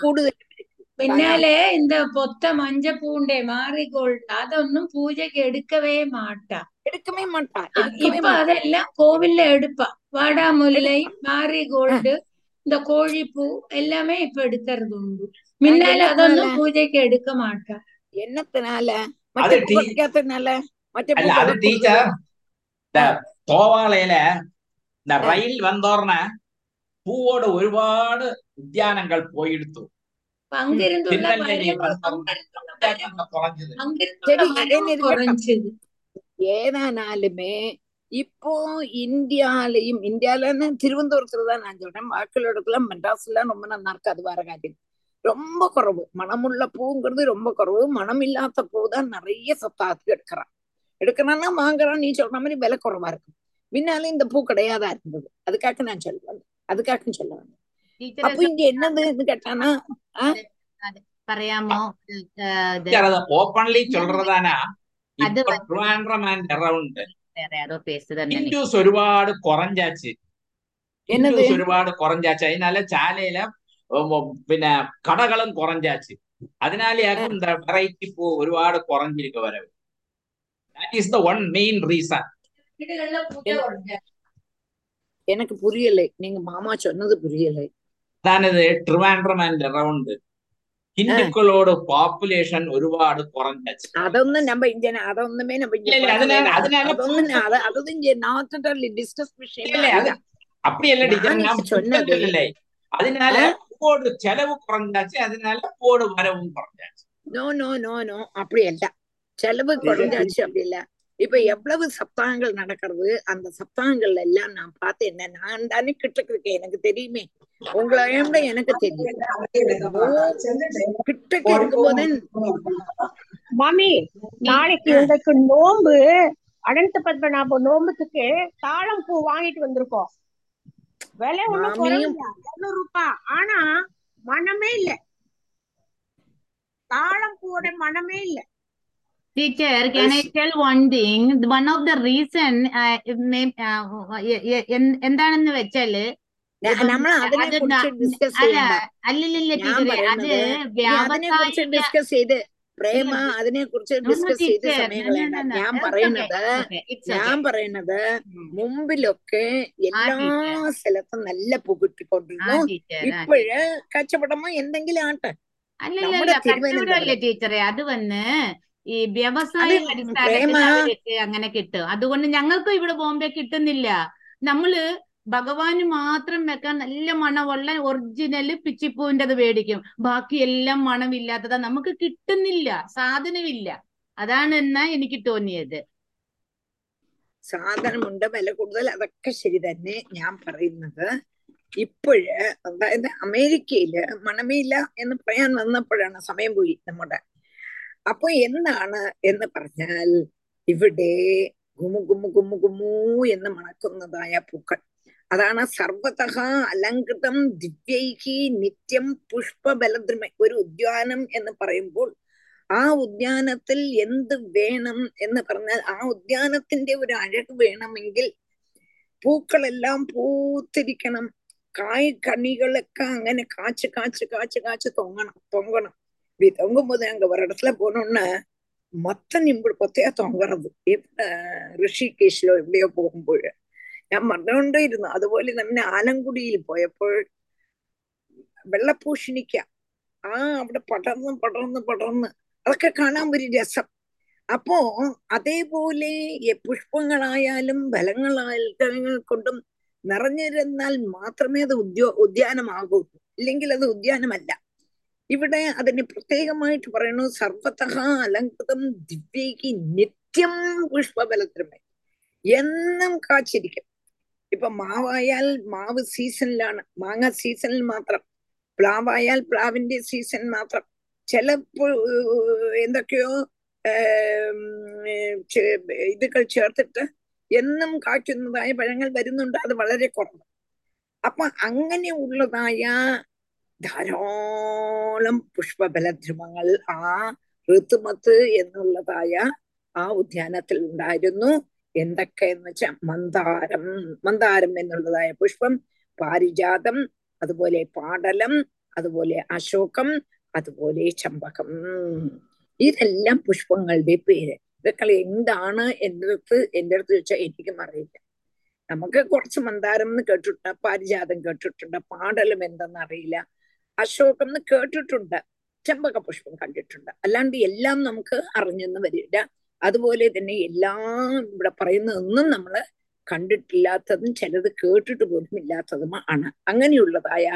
പിന്നാലെ இந்த പൊത്ത മഞ്ഞ പൂണ്ടേ മാറിഗോൾഡ് അതൊന്നും പൂജയ്ക്ക് എടുക്കവേ മാട്ടാ എടുക്കവേ മാട്ടാ ഇപ്പൊ അതെല്ലാം കോവിലെ എടുപ്പാ വാടാമുല്ലൈ മാറിഗോൾഡ് இந்த கோழிப்பூ எல்லாமே இப்ப எடுக்கிறது உண்டு முன்னால அதொന്നും பூஜைக்கு எடுக்க மாட்டா என்னத்தினால அது டீச்சர் இந்த தோவாலையில இந்த ரயில் வந்தோடனே பூவோட ഒരുപാട് ഉദ്യാനങ്ങൾ പോയെടുത്തു ஏதானாலுமே இப்போ இந்தியாலையும் இந்தியாலன்னு திருவனந்தபுரத்துல தான் நான் சொல்றேன் வாக்களோடக்குள்ள மெட்ராஸ்லாம் ரொம்ப நல்லா இருக்கு அது வர காட்டில் ரொம்ப குறவு மனமுள்ள பூங்கிறது ரொம்ப குறவு மனம் இல்லாத பூ தான் நிறைய சத்தாத்துக்கு எடுக்கிறான் எடுக்கிறான்னா வாங்குறான் நீ சொல்ற மாதிரி விலை குறவா இருக்கும் முன்னாலே இந்த பூ கிடையாதா இருந்தது அதுக்காக நான் சொல்லுவேன் அதுக்காக சொல்ல അപ്പൊ ഇനി എന്നത് എന്ന് കേട്ടാനാ പറയാമോ ഓപ്പൺലി ചൊല്ലറതാനാ ട്രിവാൻഡ്രം ആൻഡ് അറൗണ്ട് இந்துஸ் ஒருபாடு குறைஞ்சாச்சு இந்துஸ் ஒருபாடு குறைஞ்சாச்சு அதனால சாலையில പിന്നെ കടകളും കുറഞ്ഞാച്ച് അതിനാൽ എന്താ വെറൈറ്റി പൂ ഒരുപാട് കുറഞ്ഞിരിക്കും വരവ് that is the one main reason எனக்கு புரியலை நீங்க மாமா சொன்னது புரியலை അതാണിത് ട്രിവാൻഡ്രം ആൻഡ് അറൗണ്ട് ഹിന്ദുക്കളോട് പോപ്പുലേഷൻ ഒരുപാട് കുറഞ്ഞു. അതൊന്നും നമ്മ ഇന്ത്യൻ അതൊന്നുമേ നമ്മ அப்படியல்ல அதனால போடு செலவு குறைஞ்சாச்சு அதனால போடு வரவும் குறைஞ்சாச்சு நோ நோ நோ நோ அப்படி இல்ல செலவு குறைஞ்சாச்சு அப்படி இல்ல இப்ப எவ்வளவு சப்தாகங்கள் நடக்கிறது அந்த சப்தாகங்கள்ல எல்லாம் நான் பார்த்தேன் நான் தானே கிட்ட இருக்கேன் எனக்கு தெரியுமே உங்களை விட எனக்கு தெரியும் ஓ கிட்டக்கு இருக்கும்போதே மாமி நாளைக்கு உங்களுக்கு நோம்பு அனந்த பத்மநாப நோம்புக்கு தாழம் பூ வாங்கிட்டு வந்திருக்கோம் விலை ஒண்ணும் மாமியும் குறைவில்ல இருநூறு ரூபாய் ஆனா மனமே இல்ல தாழம் பூவோட மனமே இல்ல Teacher, can I tell one thing? One of the reason uh, may, uh, A- A- എന്ത് എന്താണെന്ന് വെച്ചാല് ഇപ്പം ഡിസ്കസ് ചെയ്ത് പ്രേമ അതിനെ കുറിച്ച് ഡിസ്കസ് ചെയ്ത് സമയം ഞാൻ പറയുന്നത് ഞാൻ പറയുന്നത് മുമ്പിലൊക്കെ എല്ലാ സ്ഥലത്തും നല്ല പുകിട്ടിക്കൊണ്ടിരുന്നു. ഇപ്പോഴ് കച്ചവടമോ എന്തെങ്കിലും ആട്ടെ? ടീച്ചറെ അത് വന്ന് ഈ വ്യവസായ അടിസ്ഥാനത്തിൽ അങ്ങനെ കിട്ടും. അതുകൊണ്ട് ഞങ്ങൾക്കും ഇവിടെ ബോംബെ കിട്ടുന്നില്ല. നമ്മൾ ഭഗവാന് മാത്രം വെക്കാൻ നല്ല മണമുള്ള ഒറിജിനൽ പിച്ചിപ്പൂവിന്റെത് മേടിക്കും. ബാക്കി എല്ലാം മണമില്ലാത്തതാ. നമുക്ക് കിട്ടുന്നില്ല. സാധനമില്ല. അതാണ് എന്നാ എനിക്ക് തോന്നിയത്. സാധനമുണ്ട് വില കൂടുതൽ. അതൊക്കെ ശരി തന്നെ ഞാൻ പറയുന്നത്. ഇപ്പോഴ് അതായത് അമേരിക്കയിൽ മണമില്ല എന്ന് പറയാൻ വന്നപ്പോഴാണ് സമയം പോയി നമ്മുടെ. അപ്പൊ എന്താണ് എന്ന് പറഞ്ഞാൽ ഇവിടെ ഗുമു ഗുമു ഗുമു ഗുമു എന്ന് മണക്കുന്നതായ പൂക്കൾ. അതാണ് സർവതഃ അലങ്കൃതം ദിവ്യൈഹി നിത്യം പുഷ്പബലദ്രിമ ഒരു ഉദ്യാനം എന്ന് പറയുമ്പോൾ ആ ഉദ്യാനത്തിൽ എന്ത് വേണം എന്ന് പറഞ്ഞാൽ ആ ഉദ്യാനത്തിന്റെ ഒരു അഴക് വേണമെങ്കിൽ പൂക്കളെല്ലാം പൂത്തിരിക്കണം കായ് കണികളൊക്കെ അങ്ങനെ കാച്ച് കാച്ച് കാച്ച് കാച്ച് தொங்கணும் தொங்கணும் இப்படி தொங்கும் போது அங்க ஒரு இடத்துல போனோம்னா மொத்த நிம்பிள் கொத்தையா தொங்குறது இப்ப ഋഷികേശിലോ എവിടെയോ പോകുമ്പോൾ ഞാൻ മറന്നുകൊണ്ടേയിരുന്നു അതുപോലെ നമ്മെ ആലങ്കുടിയിൽ പോയപ്പോൾ വെള്ളപ്പൂഷണിക്ക ആ അവിടെ പടർന്ന് പടർന്ന് പടർന്ന്. അതൊക്കെ കാണാൻ ഒരു രസം. അപ്പോ അതേപോലെ പുഷ്പങ്ങളായാലും ഫലങ്ങളായാലും കൊണ്ടും നിറഞ്ഞിരുന്നാൽ മാത്രമേ അത് ഉദ്യോ ഉദ്യാനമാകൂ. ഇല്ലെങ്കിൽ അത് ഉദ്യാനമല്ല. ഇവിടെ അതിന് പ്രത്യേകമായിട്ട് പറയണു സർവതഹ അലങ്കൃതം ദിവ്യക്ക് നിത്യം പുഷ്പബലത്രമേ എന്നും കാച്ചിരിക്കും. ഇപ്പൊ മാവായാൽ മാവ് സീസണിലാണ്. മാങ്ങ സീസണിൽ മാത്രം. പ്ലാവായാൽ പ്ലാവിന്റെ സീസൺ മാത്രം. ചില എന്തൊക്കെയോ ഇതുകൾ ചേർത്തിട്ട് എന്നും കായ്ക്കുന്നതായ പഴങ്ങൾ വരുന്നുണ്ട്. അത് വളരെ കുറവ്. അപ്പൊ അങ്ങനെ ഉള്ളതായ ധാരാളം പുഷ്പബലധ്രുമങ്ങൾ ആ ഋതുമത്ത് എന്നുള്ളതായ ആ ഉദ്യാനത്തിൽ ഉണ്ടായിരുന്നു. എന്തൊക്കെ എന്ന് വെച്ചാൽ മന്ദാരം മന്ദാരം എന്നുള്ളതായ പുഷ്പം പാരിജാതം അതുപോലെ പാടലം അതുപോലെ അശോകം അതുപോലെ ചമ്പകം. ഇതെല്ലാം പുഷ്പങ്ങളുടെ പേര്. ഇതൊക്കെ എന്താണ് എന്റെ അടുത്ത് എന്റെ അടുത്ത് ചോദിച്ചാൽ എനിക്കും അറിയില്ല. നമുക്ക് കുറച്ച് മന്ദാരം എന്ന് കേട്ടിട്ടുണ്ട്? പാരിജാതം കേട്ടിട്ടുണ്ട്? പാടലം എന്തെന്ന് അറിയില്ല. അശോകം എന്ന് കേട്ടിട്ടുണ്ട്. ചെമ്പക പുഷ്പം കണ്ടിട്ടുണ്ട്. അല്ലാണ്ട് എല്ലാം നമുക്ക് അറിഞ്ഞെന്ന് വരില്ല. അതുപോലെ തന്നെ എല്ലാം ഇവിടെ പറയുന്നതൊന്നും നമ്മൾ കണ്ടിട്ടില്ലാത്തതും ചിലത് കേട്ടിട്ട് പോലും ഇല്ലാത്തതും ആണ് അങ്ങനെയുള്ളതായ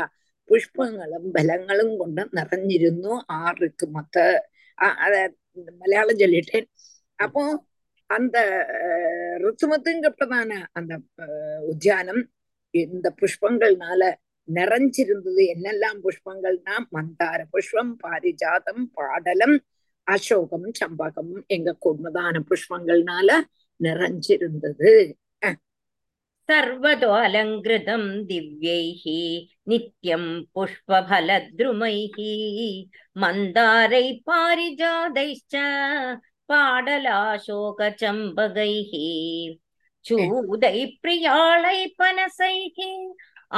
പുഷ്പങ്ങളും ബലങ്ങളും കൊണ്ട് നിറഞ്ഞിരുന്നു ആ ഋതുമത്ത് ആ അത് മലയാളം ചൊല്ലിട്ടേ அப்போ அந்த அஹ், ருத்துமத்துங்கப்பட்டதான அந்த அஹ், உத்தியானம் இந்த புஷ்பங்கள்னால நிறைஞ்சிருந்தது என்னெல்லாம் புஷ்பங்கள்னா மந்தார புஷ்பம் பாரிஜாதம் பாடலம் அசோகம் சம்பகம் எங்க குடும்பதான புஷ்பங்கள்னால நிறைஞ்சிருந்தது. சர்வதோ அலங்கிருதம் திவ்யைஹி நித்யம் புஷ்பலத்ருமைஹி மந்தாரை பாரிஜாதைச்ச பாடலாசோக சம்பகைஹி சூதை பிரியாளை பனசைஹி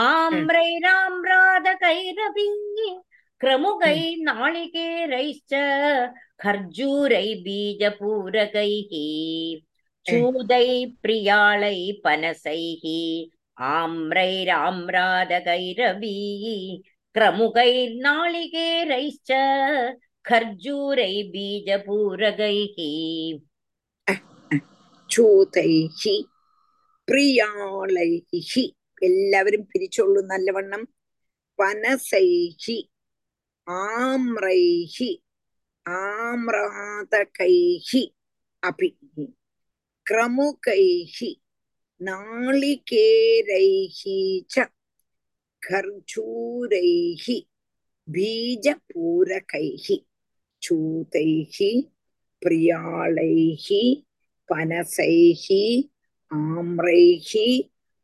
ஆம்ரை ராம்ராத கைரவி क्रमुगै नाळिकेरैश्च खर्जूरै बीजपूरकैः चूदै प्रियाळै पनसैः आम्रैराम्रादकैरवी क्रमुकैर्नाळिकेरैश्च खर्जूरै बीजपूरकैः ചൂതൈഹ പ്രിയാളൈഹി എല്ലാവരും പിരിച്ചോളൂ നല്ലവണ്ണം പനസൈഹി ஆம்ரைஹி ஆம்ராதகைஹி அபி. கிரமுகைஹி நாளிகேரைஹி ச கர்ஜூரைஹி பீஜபூரகைஹி சூதைஹி பிரியாளைஹி பனசைஹி ஆம்ரைஹி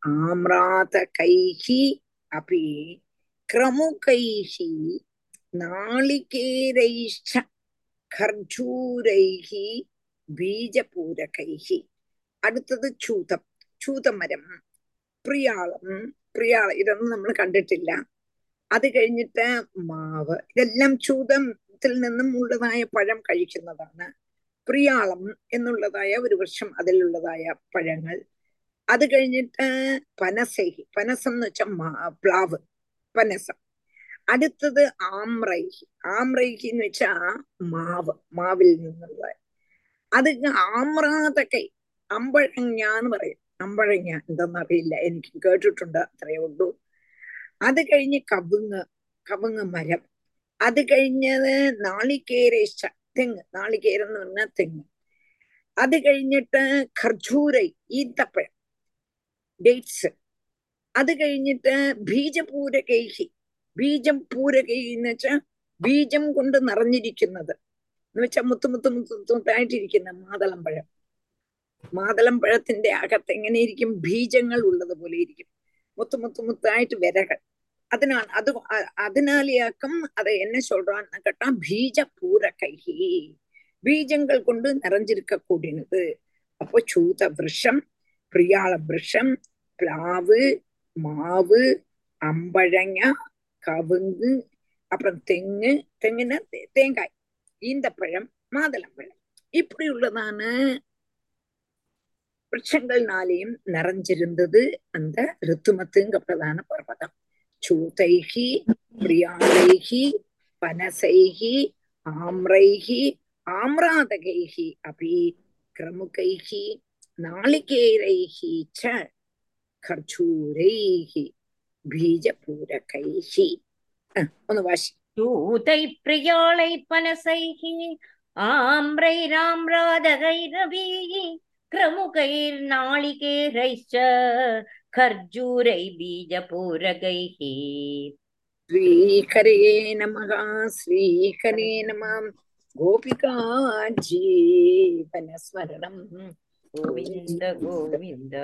ஆம்ராதகைஹி அபி. கிரமுகைஹி നാളികേരൈശ്ച ഖർജൂരൈഹി ബീജപൂരകൈഹി അടുത്തത് ചൂതം ചൂതമരം പ്രിയാളം പ്രിയാളം ഇതൊന്നും നമ്മൾ കണ്ടിട്ടില്ല. അത് കഴിഞ്ഞിട്ട് മാവ് ഇതെല്ലാം ചൂതത്തിൽ നിന്നും ഉള്ളതായ പഴം കഴിക്കുന്നതാണ്. പ്രിയാളം എന്നുള്ളതായ ഒരു വർഷം അതിലുള്ളതായ പഴങ്ങൾ. അത് കഴിഞ്ഞിട്ട് പനസൈഹി പനസം എന്ന് വെച്ചാൽ പ്ലാവ് പനസം. അടുത്തത് ആമ്രൈഹി. ആമ്രൈഹി എന്ന് വെച്ചാ മാവ് മാവിൽ നിന്നുള്ള. അത് ആമ്രാതക്കൈ അമ്പഴങ്ങ എന്ന് പറയും. അമ്പഴങ്ങ എന്തെന്നറിയില്ല എനിക്ക് കേട്ടിട്ടുണ്ട് അത്രയേ ഉള്ളൂ. അത് കഴിഞ്ഞ് കവുങ്ങ് കവുങ്ങ് മരം. അത് കഴിഞ്ഞത് നാളികേര തെങ്ങ്. നാളികേരം എന്ന് പറഞ്ഞാൽ തെങ്ങ്. അത് കഴിഞ്ഞിട്ട് ഖർജൂരൈ ഈന്തപ്പഴം ഡേറ്റ്സ്. അത് കഴിഞ്ഞിട്ട് ബീജപൂര ബീജപൂരകൈഹി. ബീജം പൂരകൈ എന്ന് വെച്ചാൽ ബീജം കൊണ്ട് നിറഞ്ഞിരിക്കുന്നത് എന്ന് വെച്ചാൽ മുത്തു മുത്തു മുത്തു മുത്തായിട്ടിരിക്കുന്ന മാതളം പഴം മാതളം പഴത്തിന്റെ അകത്ത് എങ്ങനെയിരിക്കും ബീജങ്ങൾ ഉള്ളത് പോലെ ഇരിക്കും മുത്തു മുത്തു മുത്തായിട്ട് വിരകൾ அதனால் அது அ- அதனாலேயாக்கம் அதை என்ன சொல்றான்னு கேட்டா பீஜ பூர கைகி பீஜங்கள் கொண்டு நிறைஞ்சிருக்க கூடினது அப்போ சூத விருஷம் பிரியாள விருஷம் பிளாவு மாவு அம்பழங்க கவுங்கு அப்புறம் தெங்கு தெங்குன்னா தே- தேங்காய் ஈந்தப்பழம் மாதுளம்பழம். இப்படி உள்ளதான விரட்சங்கள்னாலேயும் நிறைஞ்சிருந்தது அந்த ரித்துமத்துங்கப்பட்டதான பர்வதம். சூதைகி பிரியாளைகி பனசைகி ஆம்ரைகி ஆம்ராதகைகி அபி கிரமுகைகி நாளிகேரைகி ச பீஜபூரகைः ஒன்று வாசி யூதை பிரியாளை பனசைः ஆம்ரை ராம்ராதகைரவீः கிரமுகைர் நாளிகேரைச்ச கர்ஜூரை பீஜபூரகைः ஸ்ரீஹரே நமக ஸ்ரீஹரே நம கோபிகா ஜீவனஸ்மரணம் கோவிந்த கோவிந்த